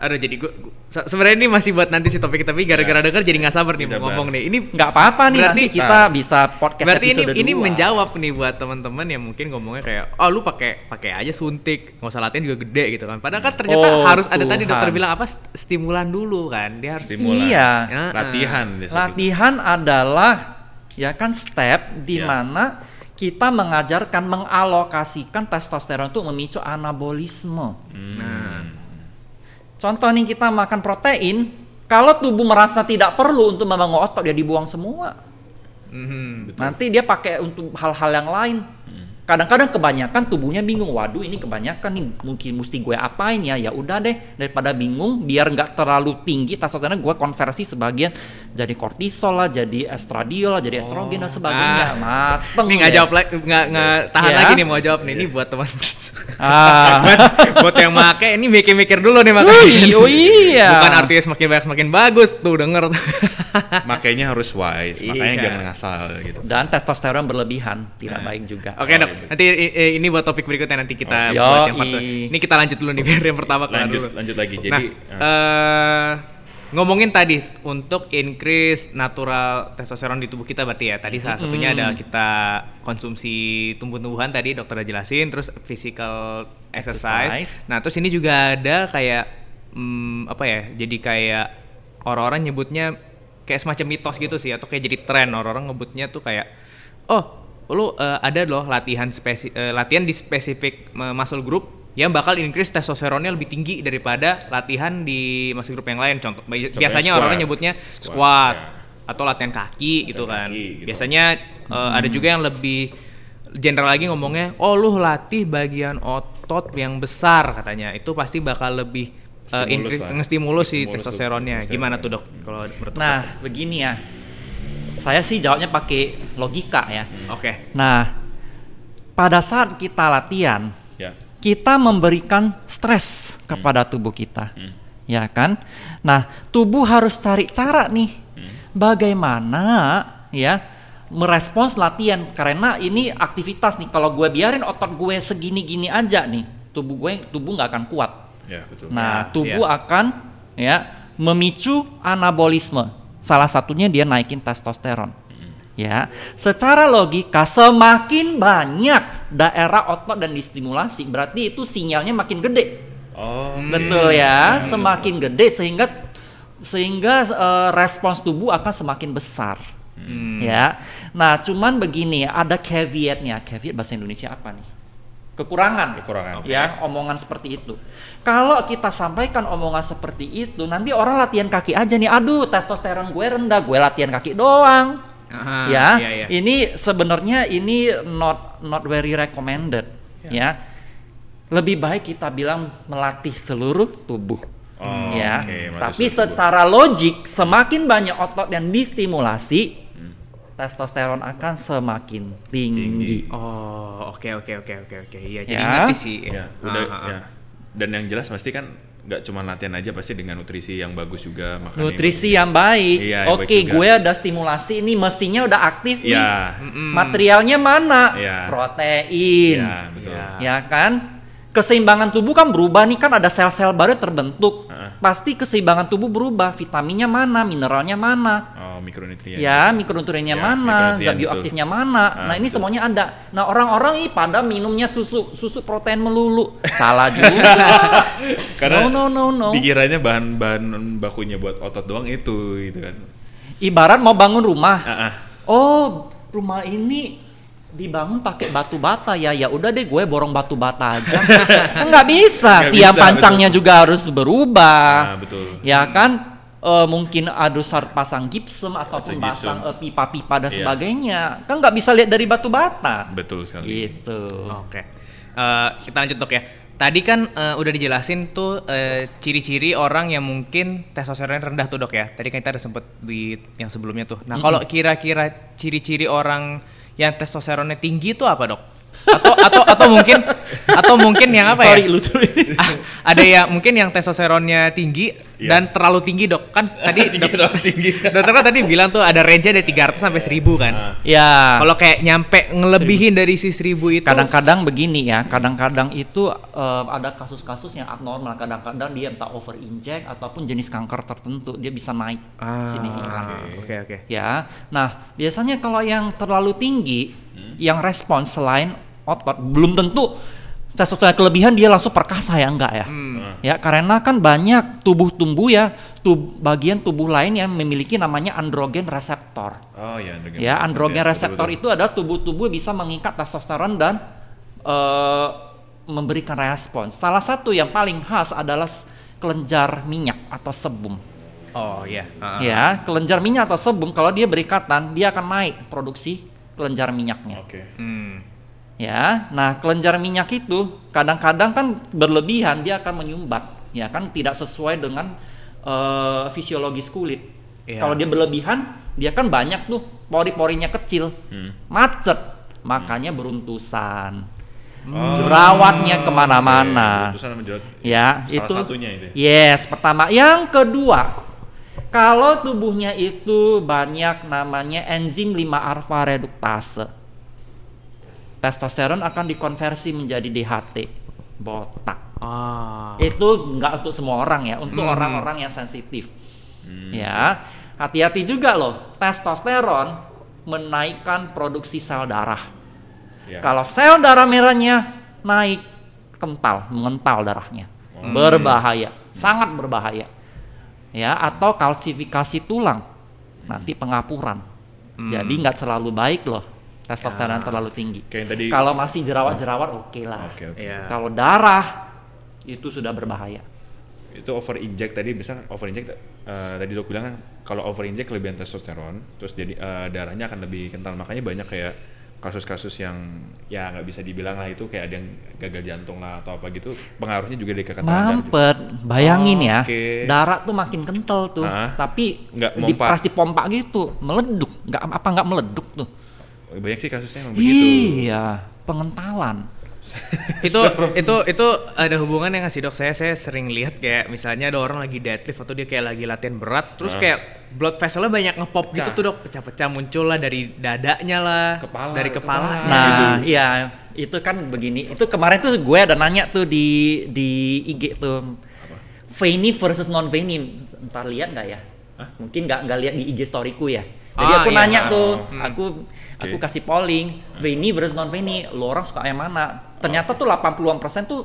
Aduh jadi gua- se- sebenarnya ini masih buat nanti si topik tapi gara-gara denger jadi nggak sabar nih mau ngomong nih. Ini Nggak apa-apa nih Berarti- nanti kita bisa podcast berarti ini episode ini dua. menjawab nih buat teman-teman yang mungkin ngomongnya kayak oh lu pakai pakai aja suntik nggak usah latihan juga gede gitu kan padahal kan ternyata Oh, harus ada tadi Tuhan. dokter bilang apa st- stimulan dulu kan dia harus Stimulan. Iya. Ya, Latihan. Latihan adalah ya kan step di Ya. mana kita mengajarkan mengalokasikan testosteron untuk memicu anabolisme. Hmm. Nah. Contoh nih kita makan protein, kalau tubuh merasa tidak perlu untuk membangun otot dia dibuang semua. Mhm. Nanti dia pakai untuk hal-hal yang lain. Kadang-kadang kebanyakan tubuhnya bingung. Waduh, ini kebanyakan nih. Mungkin mesti gue apain ya? Ya udah deh, daripada bingung, biar nggak terlalu tinggi testosteron, gue konversi sebagian jadi kortisol lah, jadi estradiol lah, jadi estrogen dan sebagainya. Ah. Mateng. Ini nggak deh. jawab lagi nggak nggak tahan Ya. lagi nih mau jawab nih ini buat teman Ah. buat, <laughs> buat yang make ini mikir-mikir dulu nih Oh, makanya oh iya. bukan artinya semakin banyak semakin bagus tuh denger <laughs> Makanya harus wise, makanya Iya. jangan ngasal gitu. Dan testosteron berlebihan tidak baik juga. Oke dok, gitu. Nanti ini buat topik berikutnya nanti kita Oke. buat yang part dua. Ini kita lanjut dulu nih <laughs> biar yang pertama kelar Lanjut, dulu. lanjut lagi. nah, Jadi, eh, ngomongin tadi untuk increase natural testosteron di tubuh kita berarti ya. Tadi salah satunya ada kita konsumsi tumbuh-tumbuhan tadi dokter udah jelasin, terus physical exercise. Exercise. Nah terus ini juga ada kayak hmm, apa ya? Jadi kayak orang-orang nyebutnya kayak semacam mitos gitu sih atau kayak jadi tren orang-orang ngebutnya tuh kayak oh lu eh, ada loh latihan spesi eh, latihan di spesifik eh, muscle group yang bakal increase testosteronnya lebih tinggi daripada latihan di muscle group yang lain. Contoh bi- biasanya orang-orang nyebutnya Squat, squat, ya. atau latihan kaki gitu kan. kaki, gitu. biasanya eh, ada juga yang lebih general lagi ngomongnya oh lu latih bagian otot yang besar katanya. Itu pasti bakal lebih Stimulus increase ngestimulus si testosteronnya gimana tuh dok kalau menurut Nah, begini ya. Saya sih jawabnya pakai logika ya. oke Nah, pada saat kita latihan, ya. kita memberikan stres kepada tubuh kita. Hmm. Ya kan? Nah, tubuh harus cari cara nih. Hmm. Bagaimana ya merespons latihan karena ini aktivitas nih. Kalau gue biarin otot gue segini-gini aja nih, tubuh gue tubuh nggak akan kuat. Ya, betul. Nah, Ya, tubuh ya. akan ya memicu anabolisme. Salah satunya dia naikin testosteron. Ya, secara logika semakin banyak daerah otot dan distimulasi, berarti itu sinyalnya makin gede. Oh, Betul ya, semakin gede sehingga sehingga eh, respons tubuh akan semakin besar. Hmm. Ya. Nah, cuman begini, ada caveatnya. Caveat bahasa Indonesia apa nih? Kekurangan. Kekurangan. Ya, omongan seperti itu. Kalau kita sampaikan omongan seperti itu, nanti orang latihan kaki aja nih. Aduh, testosteron gue rendah, gue latihan kaki doang. Aha, ya, iya, iya. ini sebenarnya ini not not very recommended. Ya. Lebih baik kita bilang melatih seluruh tubuh. Oh, ya. melatih Tapi tubuh. secara logik, semakin banyak otot yang distimulasi, testosteron akan semakin tinggi. Oh, oke oke oke oke oke. Iya, jadi Ya. ngerti sih. Ya, udah Ah, ah, ya. Dan yang jelas pasti kan nggak cuma latihan aja pasti dengan nutrisi yang bagus juga makan Nutrisi yang baik. Iya, Oke, juga. gue ada stimulasi ini mesinnya udah aktif nih. Ya, Materialnya mana? Iya. Protein. ya betul. Ya. Ya kan? Keseimbangan tubuh kan berubah nih kan ada sel-sel baru terbentuk. Heeh. Pasti keseimbangan tubuh berubah. Vitaminnya mana? Mineralnya mana? Oh, mikronutrien. Ya, mikronutriennya Ya, mana, zat betul. bioaktifnya mana. Ah, nah, ini betul. semuanya ada. Nah, orang-orang ini pada minumnya susu, susu protein melulu. <laughs> Salah juga. <laughs> Karena no, no, no, no. dikiranya bahan-bahan bakunya buat otot doang itu gitu kan. Ibarat mau bangun rumah. Ah, ah. Oh, rumah ini dibangun pakai batu bata ya. Ya udah deh, gue borong batu bata aja. <laughs> Nggak bisa. Nggak Tiap bisa, pancangnya juga harus berubah. Ah, betul. Ya kan? Eh, mungkin ada sar- pasang gipsum ataupun Pasang pasang eh, pipa-pipa dan Iya. sebagainya. Kan nggak bisa lihat dari batu bata. Betul sekali. Gitu. Oke. Eh, kita lanjut dok ya. Tadi kan eh, udah dijelasin tuh eh, ciri-ciri orang yang mungkin testosteronnya rendah tuh dok ya. Tadi kan kita ada sempet di yang sebelumnya tuh. Nah kalau kira-kira ciri-ciri orang yang testosteronnya tinggi itu apa dok? Atau atau atau mungkin atau mungkin yang apa Sorry ya? lucu ini. Ah, ada yang mungkin yang testosteronnya tinggi Iya. dan terlalu tinggi dok kan tadi <laughs> Tinggi, dok- terlalu tinggi. <laughs> dokter kan tadi bilang tuh ada range dari 300 sampai 1000 kan Ah. ya. kalau kayak nyampe ngelebihin dari si 1000 itu kadang-kadang begini ya, kadang-kadang itu eh, ada kasus-kasus yang abnormal. Kadang-kadang dia entah over inject ataupun jenis kanker tertentu dia bisa naik Ah, signifikan. oke oke Ya. Nah, biasanya kalau yang terlalu tinggi, yang respons selain otot belum tentu testosteron kelebihan dia langsung perkasa ya enggak ya. Hmm. Ya, karena kan banyak tubuh tumbuh ya, tub, bagian tubuh lain yang memiliki namanya androgen reseptor. Oh iya, androgen. Ya, androgen Betul, reseptor betul. itu adalah tubuh-tubuh bisa mengikat testosteron dan eh, memberikan respons. Salah satu yang paling khas adalah kelenjar minyak atau sebum. oh iya Ah, ah. Ya, kelenjar minyak atau sebum kalau dia berikatan, dia akan naik produksi kelenjar minyaknya. Oke. Hmm. Ya, nah kelenjar minyak itu kadang-kadang kan berlebihan dia akan menyumbat, ya kan tidak sesuai dengan eh, fisiologis kulit. Iya. Kalau dia berlebihan, dia kan banyak tuh pori-porinya kecil, Hmm. macet, makanya beruntusan, Oh, jerawatnya ke mana-mana. Jerawat. Ya, Salah itu. satunya itu ya? Yes, pertama. Yang kedua, kalau tubuhnya itu banyak namanya enzim 5 alfa reduktase. Testosteron akan dikonversi menjadi DHT, botak. ah Itu nggak untuk semua orang ya, untuk Hmm. orang-orang yang sensitif. Hmm. Ya, hati-hati juga loh. Testosteron menaikkan produksi sel darah. Ya. Kalau sel darah merahnya naik, kental, mengental darahnya. Hmm. Berbahaya, sangat berbahaya. Ya, atau kalsifikasi tulang. Nanti pengapuran. Hmm. Jadi nggak selalu baik loh testosteron terlalu tinggi. Tadi. Kalau masih jerawat-jerawat oke lah. Oke, oke. Iya. Kalau darah itu sudah berbahaya. Itu over inject tadi bisa over inject eh, tadi dok bilang kan kalau over inject kelebihan testosteron terus jadi eh, darahnya akan lebih kental makanya banyak kayak kasus-kasus yang ya nggak bisa dibilang lah itu kayak ada yang gagal jantung lah atau apa gitu pengaruhnya juga di kekentalan darah juga. Mampet, bayangin Oh, ya, oke. darah tuh makin kental tuh, Ah. tapi Nggak di pas dipompa gitu, meleduk, nggak apa nggak meleduk tuh. Banyak sih kasusnya emang begitu Iya, pengentalan. <laughs> itu itu itu ada hubungan yang nggak sih dok saya saya sering lihat kayak misalnya ada orang lagi deadlift atau dia kayak lagi latihan berat terus Ah. kayak blood vesselnya banyak ngepop gitu Pecah. tuh dok pecah-pecah muncul lah dari dadanya lah Kepala, dari kepala. kepala Nah, iya, itu kan begini. Itu kemarin tuh gue ada nanya tuh di di IG tuh. Veiny versus non veiny. Ntar lihat nggak ya? Mungkin nggak nggak lihat di IG storyku ya. Jadi Ah, aku iya. nanya tuh, Hmm. aku aku Oke. kasih polling, veiny versus non veiny. Lo orang suka yang mana? Ternyata tuh 80-an persen tuh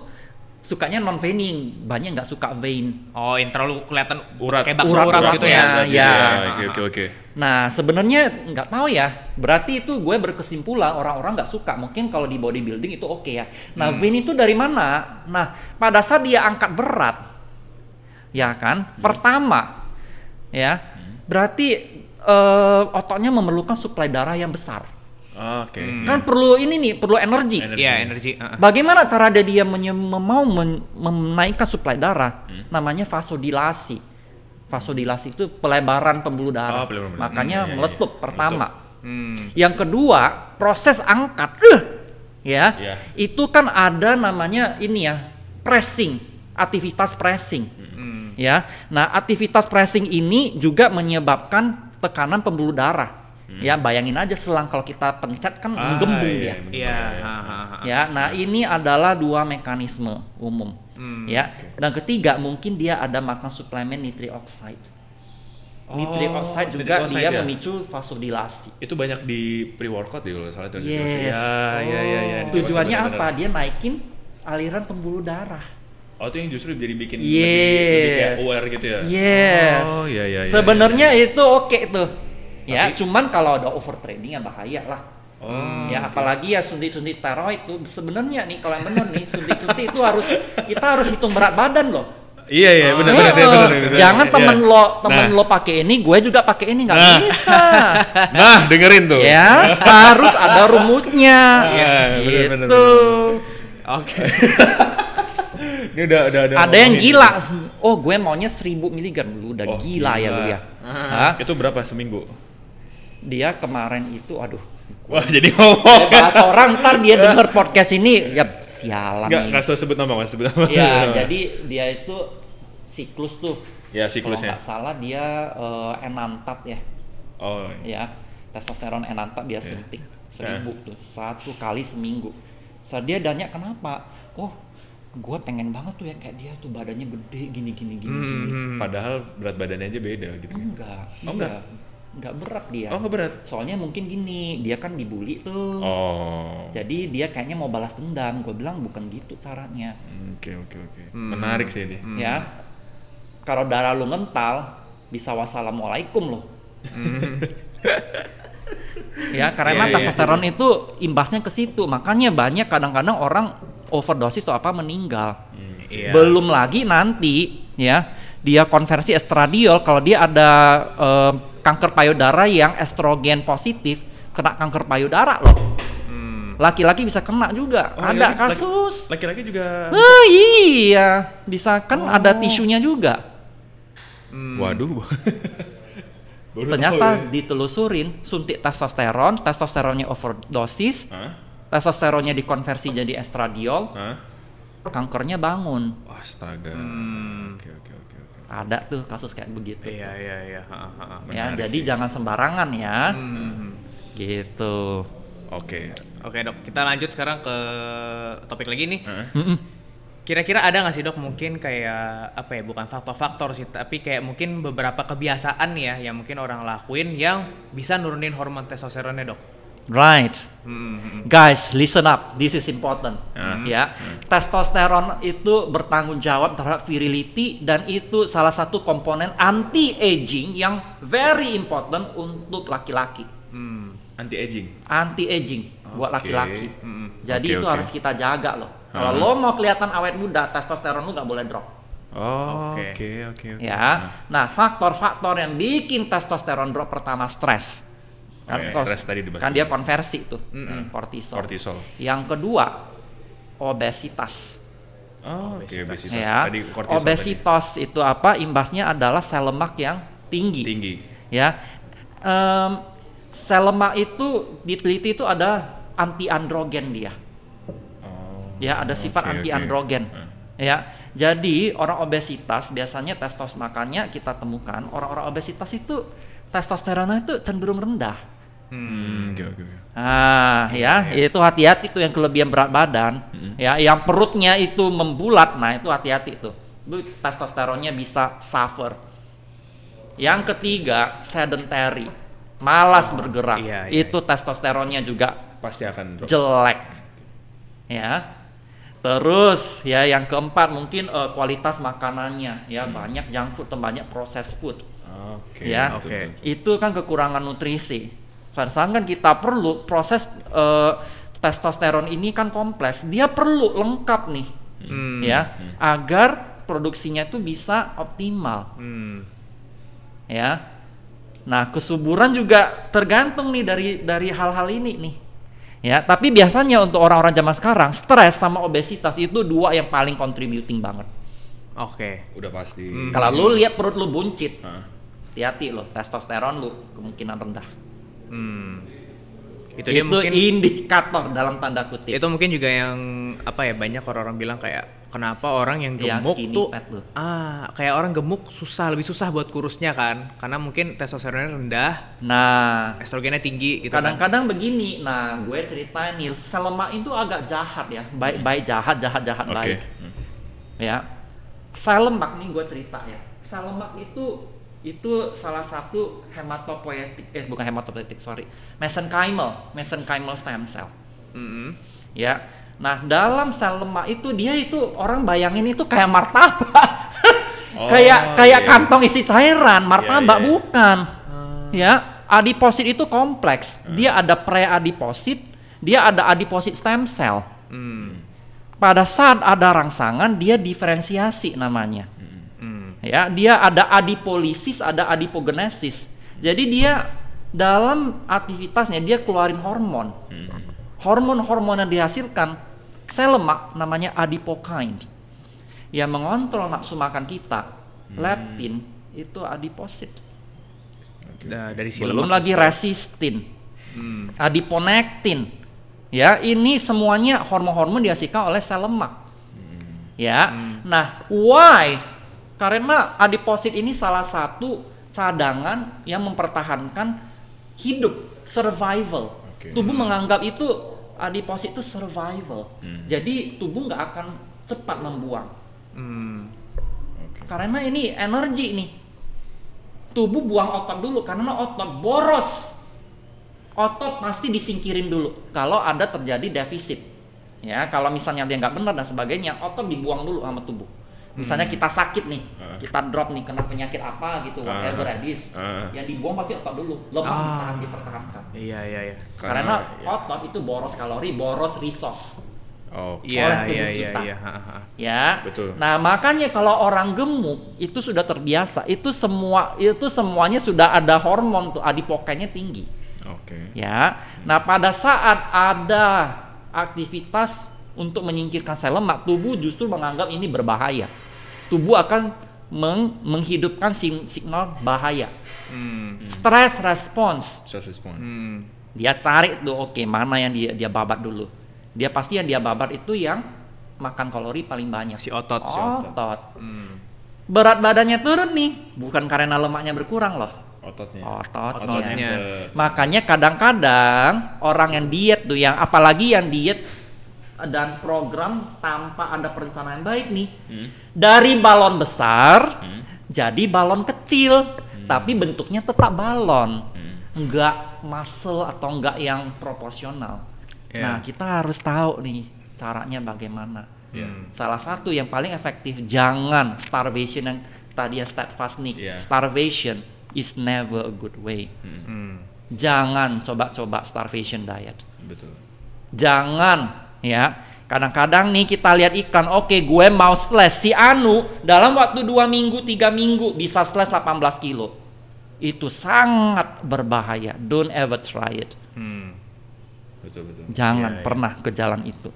sukanya non veining, banyak nggak suka vein. Oh, yang terlalu kelihatan Urat. kayak bakso urat, Urat-uratnya. gitu ya. ya. Oke oke oke. Nah, sebenarnya nggak tahu ya. Berarti itu gue berkesimpulan orang-orang nggak suka. Mungkin kalau di bodybuilding itu oke ya. Nah, vein itu dari mana? Nah, pada saat dia angkat berat, ya kan? Pertama, ya, berarti eh, ototnya memerlukan suplai darah yang besar. Oke. Kan perlu ini nih, perlu energi. Energi. Iya, energi. heeh. Bagaimana cara dia, dia menye- mau men- menaikkan suplai darah? Hmm. Namanya vasodilasi. Vasodilasi itu pelebaran pembuluh darah. Oh, pelebaran. Makanya Hmm, iya, iya, meletup iya. pertama. Hmm. Yang kedua, proses angkat. Eh, ya. Iya. Itu kan ada namanya ini ya, pressing, aktivitas pressing. Hmm. Ya. Nah, aktivitas pressing ini juga menyebabkan tekanan pembuluh darah. Ya, bayangin aja selang kalau kita pencet kan Hmm. Ah, menggembung iya, dia. Iya. iya. ha, ha. Ya, nah ini adalah dua mekanisme umum. Hmm. Ya, dan ketiga mungkin dia ada makan suplemen nitric oxide. Nitric Oh, oxide juga oxide dia ya? memicu vasodilasi. Itu banyak di pre workout ya kalau salah itu. Yes. Ya, ya, ya, ya. Tujuannya apa? Dia naikin aliran pembuluh darah. Oh, itu yang justru jadi bikin Yes. lebih, lebih kayak aware gitu ya. Yes. Oh, iya, iya, iya, Sebenarnya itu oke tuh. Ya, Tapi- cuman kalau ada overtraining ya bahaya lah. Oh. ya apalagi ya suntik-suntik steroid tuh sebenarnya nih kalau yang bener nih suntik-suntik itu harus kita harus hitung berat badan loh. Iya, iya, benar benar benar, benar, benar. Jangan Iya. temen lo temen Nah. lo pakai ini, gue juga pakai ini nggak Nah. bisa. <laughs> Nah, dengerin tuh. ya harus ada rumusnya. Iya, bener, gitu. bener, bener. Oke. <laughs> Ini udah udah udah Ada yang gila. Oh gue maunya 1000 miligram dulu udah Oh, gila, ya gila. lu ya. Hah? Itu berapa seminggu? Dia kemarin itu aduh. Wah, jadi ngomong. bahas orang ntar dia <laughs> denger podcast ini ya sialan nih. enggak usah sebut nama, enggak sebut nama. Ya <laughs> jadi dia itu siklus tuh. Ya, Kalau siklusnya. nggak salah dia eh, enantat ya. Oh. ya testosteron enantat dia suntik seribu tuh satu kali seminggu so dia tanya kenapa oh gue pengen banget tuh ya kayak dia tuh badannya gede gini gini gini gini Hmm. Padahal berat badannya aja beda gitu. enggak Oh, enggak enggak? enggak berat dia Oh, enggak berat. soalnya mungkin gini dia kan dibully tuh Oh. jadi dia kayaknya mau balas dendam gue bilang bukan gitu caranya Oke, oke, oke. Hmm. Menarik sih ini. ya kalau darah lu mental bisa wassalamualaikum loh <laughs> ya karena Iya, iya, testosteron itu imbasnya ke situ makanya banyak kadang-kadang orang overdosis atau apa meninggal Iya. belum lagi nanti ya dia konversi estradiol kalau dia ada eh, kanker payudara yang estrogen positif kena kanker payudara loh Hmm. laki-laki bisa kena juga Oh, ada laki- kasus Laki-laki juga. Oh iya, bisa kan Oh. ada tisunya juga. Hmm. Waduh. <laughs> Ternyata tahu ya. ditelusurin suntik testosteron, testosteronnya overdosis, Hah? Testosteronnya dikonversi jadi estradiol, Hah? kankernya bangun. Astaga. Hmm. Oke, oke, oke, oke. Ada tuh kasus kayak begitu. Iya, iya, iya. Ha, ha, ha. Ya, Menarik jadi sih. jangan sembarangan ya. Hmm. Gitu. Oke. Oke dok, kita lanjut sekarang ke topik lagi nih. Mm-mm. Kira-kira ada nggak sih dok mungkin kayak apa ya bukan faktor-faktor sih tapi kayak mungkin beberapa kebiasaan ya yang mungkin orang lakuin yang bisa nurunin hormon testosteronnya dok. Right. Guys, listen up. This is important. Ah. Ya, testosteron itu bertanggung jawab terhadap virility dan itu salah satu komponen anti aging yang very important untuk laki-laki. Hmm. Anti aging. Anti aging buat Oke. laki-laki. Hmm. Jadi Oke, itu oke. harus kita jaga loh. Kalau Ah. lo mau kelihatan awet muda, testosteron lu nggak boleh drop. Oh, Oke. oke, oke, oke. Ya. Nah, faktor-faktor yang bikin testosteron drop pertama stres. Oh ya, kos- stres tadi dibahas kan dia konversi tuh, Mm-mm. kortisol. Kortisol. Yang kedua, obesitas. Oh, oke, Obesitas. obesitas. ya. Tadi kortisol Obesitas itu apa? Imbasnya adalah sel lemak yang tadi. tinggi. tinggi. Ya. Em, sel lemak itu diteliti itu ada anti androgen dia. Oh. Ya, ada sifat oke, anti androgen. Ah. Ya. Jadi orang obesitas biasanya testos makanya kita temukan orang-orang obesitas itu testosteronnya itu cenderung rendah. Hmm, oke, oke, oke. Ah, ya, itu hati-hati tuh yang kelebihan berat badan. Mm-hmm. Ya, yang perutnya itu membulat, nah itu hati-hati tuh. Itu testosteronnya bisa suffer. Yang ketiga, sedentary. Malas bergerak. iya, iya. Itu testosteronnya juga Pasti akan drop. jelek. Ya. Terus ya yang keempat mungkin eh, kualitas makanannya ya banyak junk food banyak processed food. Oke. Ya. Oke. betul. Itu kan kekurangan nutrisi. Sedangkan kita perlu proses eh, testosteron ini kan kompleks. Dia perlu lengkap nih Hmm. ya agar produksinya itu bisa optimal Hmm. ya. Nah, kesuburan juga tergantung nih dari dari hal-hal ini nih. Ya, tapi biasanya untuk orang-orang zaman sekarang, stres sama obesitas itu dua yang paling contributing banget. Oke. Udah pasti. Hmm. Kalau lu lihat perut lu buncit, hati-hati loh, testosteron lu kemungkinan rendah. Hmm. Itu, Itu, dia mungkin indikator dalam tanda kutip. itu mungkin juga yang apa ya banyak orang-orang bilang kayak kenapa orang yang Yang gemuk skinny tuh fat tuh. ah kayak orang gemuk susah lebih susah buat kurusnya kan karena mungkin testosteronnya rendah Nah, estrogennya tinggi gitu kan kadang-kadang begini. Nah, gue ceritain nih, sel lemak itu agak jahat ya, baik baik jahat, jahat jahat Oke. baik. Hmm. ya sel lemak nih gue cerita ya sel lemak itu itu salah satu hematopoietik eh bukan hematopoietik sorry mesenchymal mesenchymal stem cell Mm-mm. ya nah dalam sel lemak itu dia itu orang bayangin itu kayak martabak <laughs> Oh, kayak kayak iya. kantong isi cairan martabak Iya, iya. bukan ya adiposit itu kompleks dia ada preadiposit dia ada adiposit stem cell Hmm. pada saat ada rangsangan dia diferensiasi namanya Hmm. Ya dia ada adipolisis ada adipogenesis. Jadi dia dalam aktivitasnya dia keluarin hormon. Hormon-hormon yang dihasilkan sel lemak namanya adipokine yang mengontrol nafsu makan kita leptin itu adiposit. Da- dari si belum lemak. lagi resistin. Hmm. adiponektin ya ini semuanya hormon-hormon dihasilkan oleh sel lemak. Ya nah why karena adiposit ini salah satu cadangan yang mempertahankan hidup survival Oke. tubuh menganggap itu adiposit itu survival Hmm. jadi tubuh nggak akan cepat membuang Hmm. Oke. karena ini energi nih tubuh buang otot dulu karena otot boros otot pasti disingkirin dulu kalau ada terjadi defisit ya kalau misalnya dia nggak benar dan sebagainya otot dibuang dulu sama tubuh misalnya kita sakit nih Ah. kita drop nih kena penyakit apa gitu whatever Ah. it is Ah. yang dibuang pasti otot dulu lemak Ah. ditahan dipertahankan Iya iya iya. karena, ya. otot itu boros kalori boros resource Oke. Iya oleh iya tubuh iya kita. iya. ha, ha. ya. Betul. Nah, makanya kalau orang gemuk itu sudah terbiasa, itu semua itu semuanya sudah ada hormon tuh adipokainya tinggi, Oke. ya. Nah, pada saat ada aktivitas untuk menyingkirkan sel lemak, tubuh justru menganggap ini berbahaya. Tubuh akan meng- menghidupkan signal bahaya. Hmm. Stress response. Stress response. Hmm. Dia cari tuh oke mana yang dia dia babat dulu. Dia pasti yang dia babat itu yang makan kalori paling banyak. Si otot. si otot. Hmm. berat badannya turun nih bukan karena lemaknya berkurang loh Ototnya. ototnya, Ototnya. Makanya kadang-kadang orang yang diet tuh yang apalagi yang diet dan program tanpa ada perencanaan baik nih Hmm. dari balon besar Hmm. jadi balon kecil tapi bentuknya tetap balon Hmm. enggak muscle atau enggak yang proporsional Ya. nah kita harus tahu nih caranya bagaimana Iya. Hmm. Salah satu yang paling efektif jangan starvation yang tadi ya steadfast nih. Iya. Starvation is never a good way. Hmm. Hmm. Jangan coba-coba starvation diet. Betul. Jangan ya. Kadang-kadang nih kita lihat ikan, oke gue mau slash si Anu dalam waktu dua minggu, tiga minggu bisa slash 18 kilo. Itu sangat berbahaya. Don't ever try it. Hmm. Betul betul. Jangan Iya, iya. pernah ke jalan itu.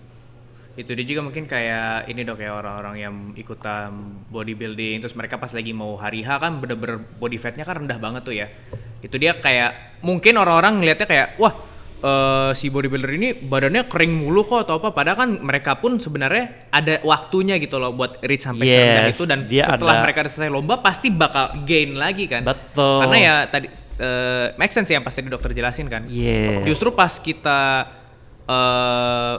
Itu dia juga mungkin kayak ini dok ya orang-orang yang ikutan bodybuilding terus mereka pas lagi mau hari H kan bener-bener body fatnya kan rendah banget tuh ya. Itu dia kayak mungkin orang-orang ngelihatnya kayak wah eh, si bodybuilder ini badannya kering mulu kok atau apa padahal kan mereka pun sebenarnya ada waktunya gitu loh buat reach sampai serendah Yes, itu dan dia setelah ada- mereka selesai lomba pasti bakal gain lagi kan. Betul. Karena ya tadi eh, make sense ya yang pas tadi dokter jelasin kan. Yes. Justru pas kita eh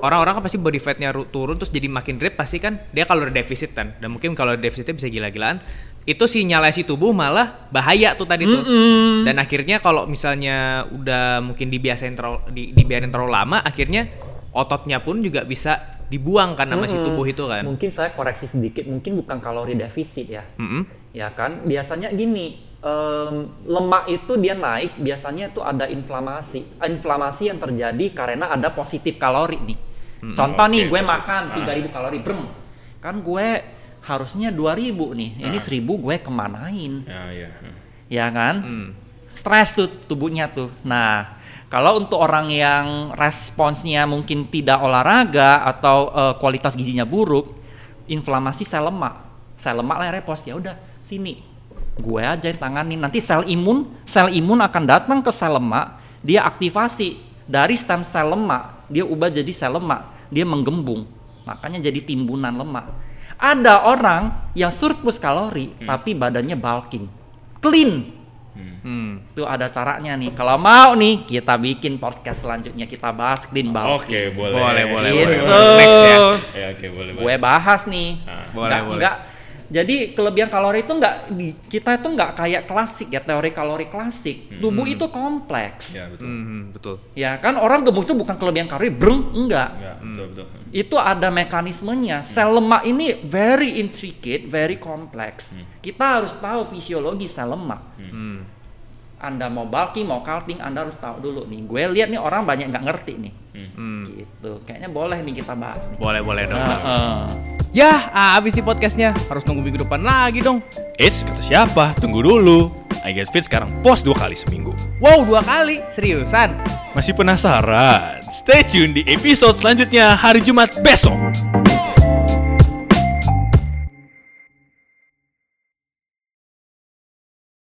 orang-orang kan pasti body fatnya ru- turun terus jadi makin drip pasti kan dia kalori defisit kan dan mungkin kalau defisitnya bisa gila-gilaan itu sinyalnya si tubuh malah bahaya tuh tadi tuh Mm-mm. dan akhirnya kalau misalnya udah mungkin dibiasain terlalu di, dibiarin terlalu lama akhirnya ototnya pun juga bisa dibuang kan sama si Mm-mm. tubuh itu kan. Mungkin saya koreksi sedikit, mungkin bukan kalori defisit ya. Mm-mm. Ya kan, biasanya gini, em, lemak itu dia naik, biasanya itu ada inflamasi. Inflamasi yang terjadi karena ada positif kalori nih. Contoh nih, oke, gue positif. makan 3000 kalori, brem. Kan gue harusnya 2000 nih, ini 1000 gue kemanain? Ya, ya. Ya kan? Hmm. stres tuh tubuhnya tuh. Nah, kalau untuk orang yang responsnya mungkin tidak olahraga atau eh, kualitas gizinya buruk, inflamasi sel lemak, sel lemak lah repos ya udah sini, gue aja yang tanganin. Nanti sel imun, sel imun akan datang ke sel lemak, dia aktivasi dari stem sel lemak, dia ubah jadi sel lemak, dia menggembung, makanya jadi timbunan lemak. Ada orang yang surplus kalori tapi badannya bulking, clean, Hmm. itu ada caranya nih. Kalau mau nih, kita bikin podcast selanjutnya kita bahas clean bulking. Oke, boleh. Boleh, boleh, Gitu. boleh. Next ya. Ya, oke, boleh. Gue bahas nih. Ah, boleh, Nggak- boleh. nggak- jadi kelebihan kalori itu nggak di- kita itu nggak kayak klasik ya teori kalori klasik. Tubuh itu kompleks. Ya, betul. Hmm, betul. Ya kan orang gemuk itu bukan kelebihan kalori, breng enggak. Ya, betul, betul. Itu ada mekanismenya. Sel lemak ini very intricate, very complex. Kita harus tahu fisiologi sel lemak. Hmm. Anda mau bulking, mau cutting, Anda harus tahu dulu nih. Gue lihat nih orang banyak nggak ngerti nih. Hmm. Gitu. Kayaknya boleh nih kita bahas nih. Boleh, boleh dong. Heeh. Ya, abis di podcastnya harus nunggu minggu depan lagi dong. Eits, kata siapa? Tunggu dulu. I Get Fit sekarang post dua kali seminggu. Wow, dua kali, seriusan. Masih penasaran? Stay tune di episode selanjutnya hari Jumat besok.